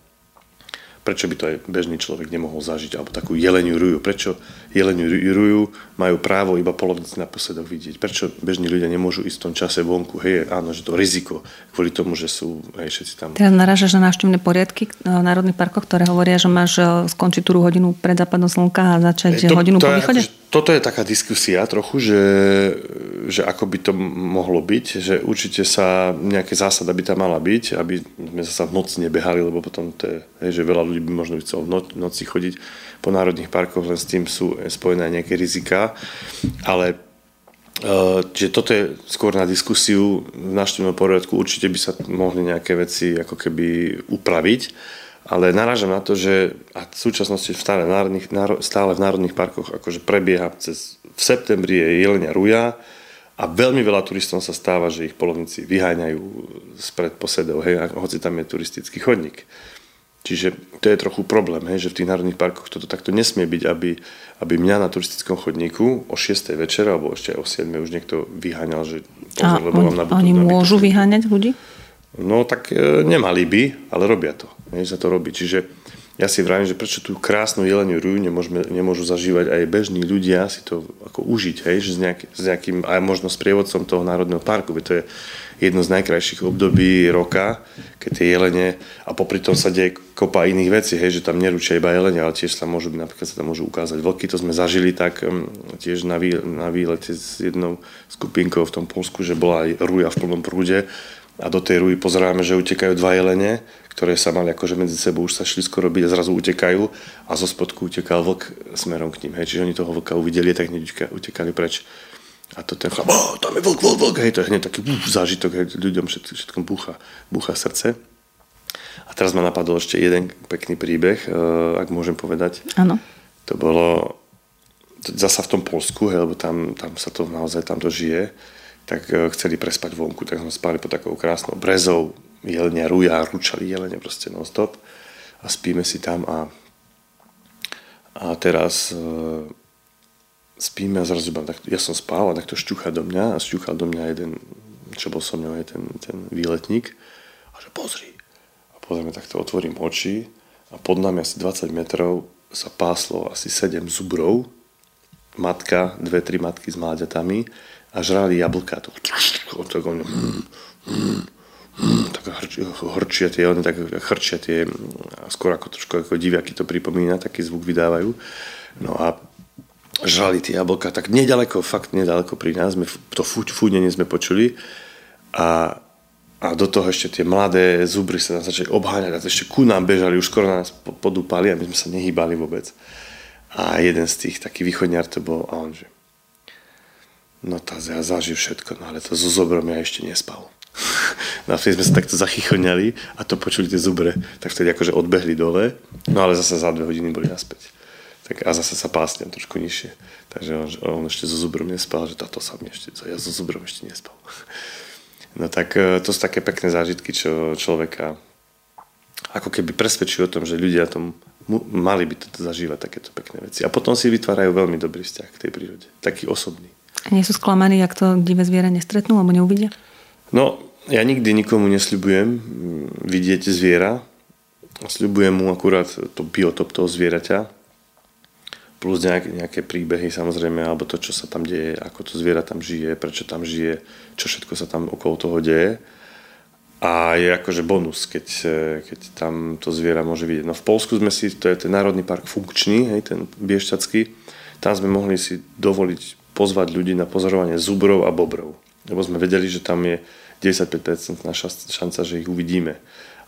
prečo by to aj bežný človek nemohol zažiť, alebo takú jeleniu ruju. Prečo jeleniu ruju majú právo iba polovici na posledok vidieť? Prečo bežní ľudia nemôžu ísť v tom čase vonku? Hej, áno, že to riziko kvôli tomu, že sú aj všetci tam. Teraz narážaš na návštevné poriadky v národných parkoch, ktoré hovoria, že máš e, skončiť tú hodinu pred západom slnka a začať to, hodinu to po východe? Akože, toto je taká diskusia trochu, že, že ako by to mohlo byť, že určite sa nejaké zásada by tam mala byť, aby sme sa v noci nebehali, lebo potom to je, hej, že veľa ľudí by možno chcelo v noci chodiť po národných parkoch, len s tým sú spojené nejaké rizika, ale Čiže toto je skôr na diskusiu v návštevnom poriadku. Určite by sa mohli nejaké veci ako keby upraviť, ale narážam na to, že a v súčasnosti stále v národných, stále v národných parkoch akože prebieha cez, v septembri je jelenia ruja a veľmi veľa turistom sa stáva, že ich polovníci vyháňajú spred posedov, hej, hoci tam je turistický chodník. Čiže to je trochu problém, hej, že v tých národných parkoch toto takto nesmie byť, aby, aby mňa na turistickom chodníku o 6. večer alebo ešte o 7. už niekto vyháňal, že pozor, A lebo on, vám oni môžu vyháňať ľudí? No tak e, nemali by, ale robia to. Hej, sa to robí. Čiže ja si vravím, že prečo tú krásnu jeleniu rúju nemôžeme, nemôžu zažívať aj bežní ľudia si to ako užiť, hej, že s, nejaký, s nejakým, aj možno s prievodcom toho národného parku, to je jedno z najkrajších období roka, keď tie jelene, a popri tom sa deje kopa iných vecí, hej, že tam neručia iba jelene, ale tiež sa môžu, napríklad sa tam môžu ukázať vlky, to sme zažili tak um, tiež na, na výlete s jednou skupinkou v tom Polsku, že bola aj rúja v plnom prúde a do tej rúji pozeráme, že utekajú dva jelene, ktoré sa mali akože medzi sebou už sa šli skoro robiť a zrazu utekajú a zo spodku utekal vlk smerom k ním. Hej. Čiže oni toho vlka uvideli tak hneď utekali preč. A to ten chlap, oh, tam je vlk, vlk, vlk, hej, to je hneď taký uf, zážitok, hej, ľuďom všetko, všetko búcha, búcha srdce. A teraz ma napadol ešte jeden pekný príbeh, uh, ak môžem povedať. Áno. To bolo zasa v tom Polsku, hej, lebo tam, tam sa to naozaj tam to žije, tak uh, chceli prespať vonku, tak sme spali pod takou krásnou brezou, jelenia ruja, ručali jelene proste non-stop a spíme si tam a, a teraz e, spíme a zrazu iba, ja som spal a takto šťucha do mňa a šťuchal do mňa jeden, čo bol so mňou, ten, ten výletník a že pozri. A pozrieme, takto otvorím oči a pod nami asi 20 metrov sa páslo asi 7 zubrov, matka, dve, tri matky s mláďatami a žrali jablka. To, to, to, to, tak horčia tie, oni tak chrčia tie, skôr ako trošku ako diviaky to pripomína, taký zvuk vydávajú. No a žrali tie jablka, tak nedaleko, fakt nedaleko pri nás, sme, to fúdenie sme počuli a, a do toho ešte tie mladé zubry sa nás začali obháňať a ešte ku nám bežali, už skoro nás podúpali a my sme sa nehýbali vôbec. A jeden z tých taký východňar to bol a on že no tá ja zažil všetko, no ale to so zobrom ja ešte nespal. *laughs* No vtedy sme sa takto zachychoňali a to počuli tie zubre, tak vtedy akože odbehli dole, no ale zase za dve hodiny boli naspäť. Tak, a zase sa pásňam trošku nižšie. Takže on, on ešte so zubrom nespal, že táto sa mi ešte, ja so zubrom ešte nespal. *laughs* No tak e, to sú také pekné zážitky, čo človeka ako keby presvedčujú o tom, že ľudia tom mali by to zažívať takéto pekné veci. A potom si vytvárajú veľmi dobrý vzťah k tej prírode. Taký osobný. A nie sú sklamaní, ak to divé zviera nestretnú alebo neuvidia? No, ja nikdy nikomu nesľubujem vidieť zviera. Sľubujem mu akurát to biotop toho zvieraťa, plus nejaké, nejaké príbehy samozrejme, alebo to, čo sa tam deje, ako to zviera tam žije, prečo tam žije, čo všetko sa tam okolo toho deje. A je akože bonus, keď, keď tam to zviera môže vidieť. No v Polsku sme si, to je ten národný park funkčný, hej, ten biešťacký, tam sme mohli si dovoliť pozvať ľudí na pozorovanie zubrov a bobrov. Lebo sme vedeli, že tam je 95% naša šanca, že ich uvidíme.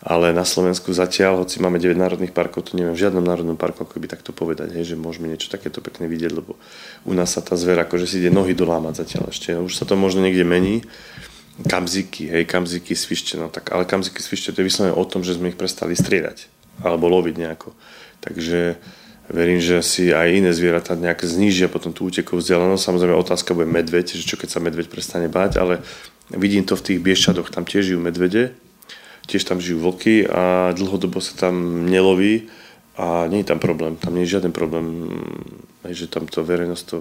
Ale na Slovensku zatiaľ, hoci máme 9 národných parkov, to neviem v žiadnom národnom parku, ako by takto povedať, hej, že môžeme niečo takéto pekné vidieť, lebo u nás sa tá zver akože si ide nohy dolámať zatiaľ ešte. Už sa to možno niekde mení. Kamziky, hej, kamziky, svište, no tak, ale kamziky, svište, to je vyslovene o tom, že sme ich prestali strieľať alebo loviť nejako. Takže verím, že si aj iné zvieratá nejak znížia potom tú útekovú vzdialenosť. Samozrejme otázka bude medveď, že čo keď sa medveď prestane báť, ale Vidím to v tých bieščadoch, tam tiež žijú medvede, tiež tam žijú vlky a dlhodobo sa tam neloví a nie je tam problém, tam nie je žiaden problém, že tam to verejnosť to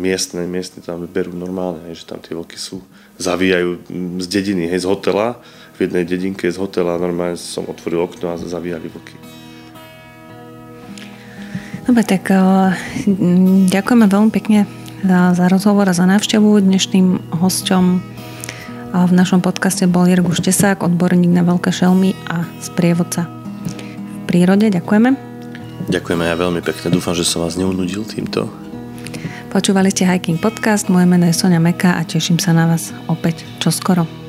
miestne, miestne tam berú normálne, že tam tie vlky sú, zavíjajú z dediny, hej, z hotela, v jednej dedinke z hotela normálne som otvoril okno a zavíjali vlky. Dobre, tak uh, ďakujeme veľmi pekne za, za rozhovor a za návštevu. Dnešným hosťom v našom podcaste bol Jirguš Tesák, odborník na veľké šelmy a sprievodca v prírode. Ďakujeme. Ďakujeme ja veľmi pekne. Dúfam, že som vás neunudil týmto. Počúvali ste Hiking Podcast, moje meno je Sonia Meka a teším sa na vás opäť čoskoro.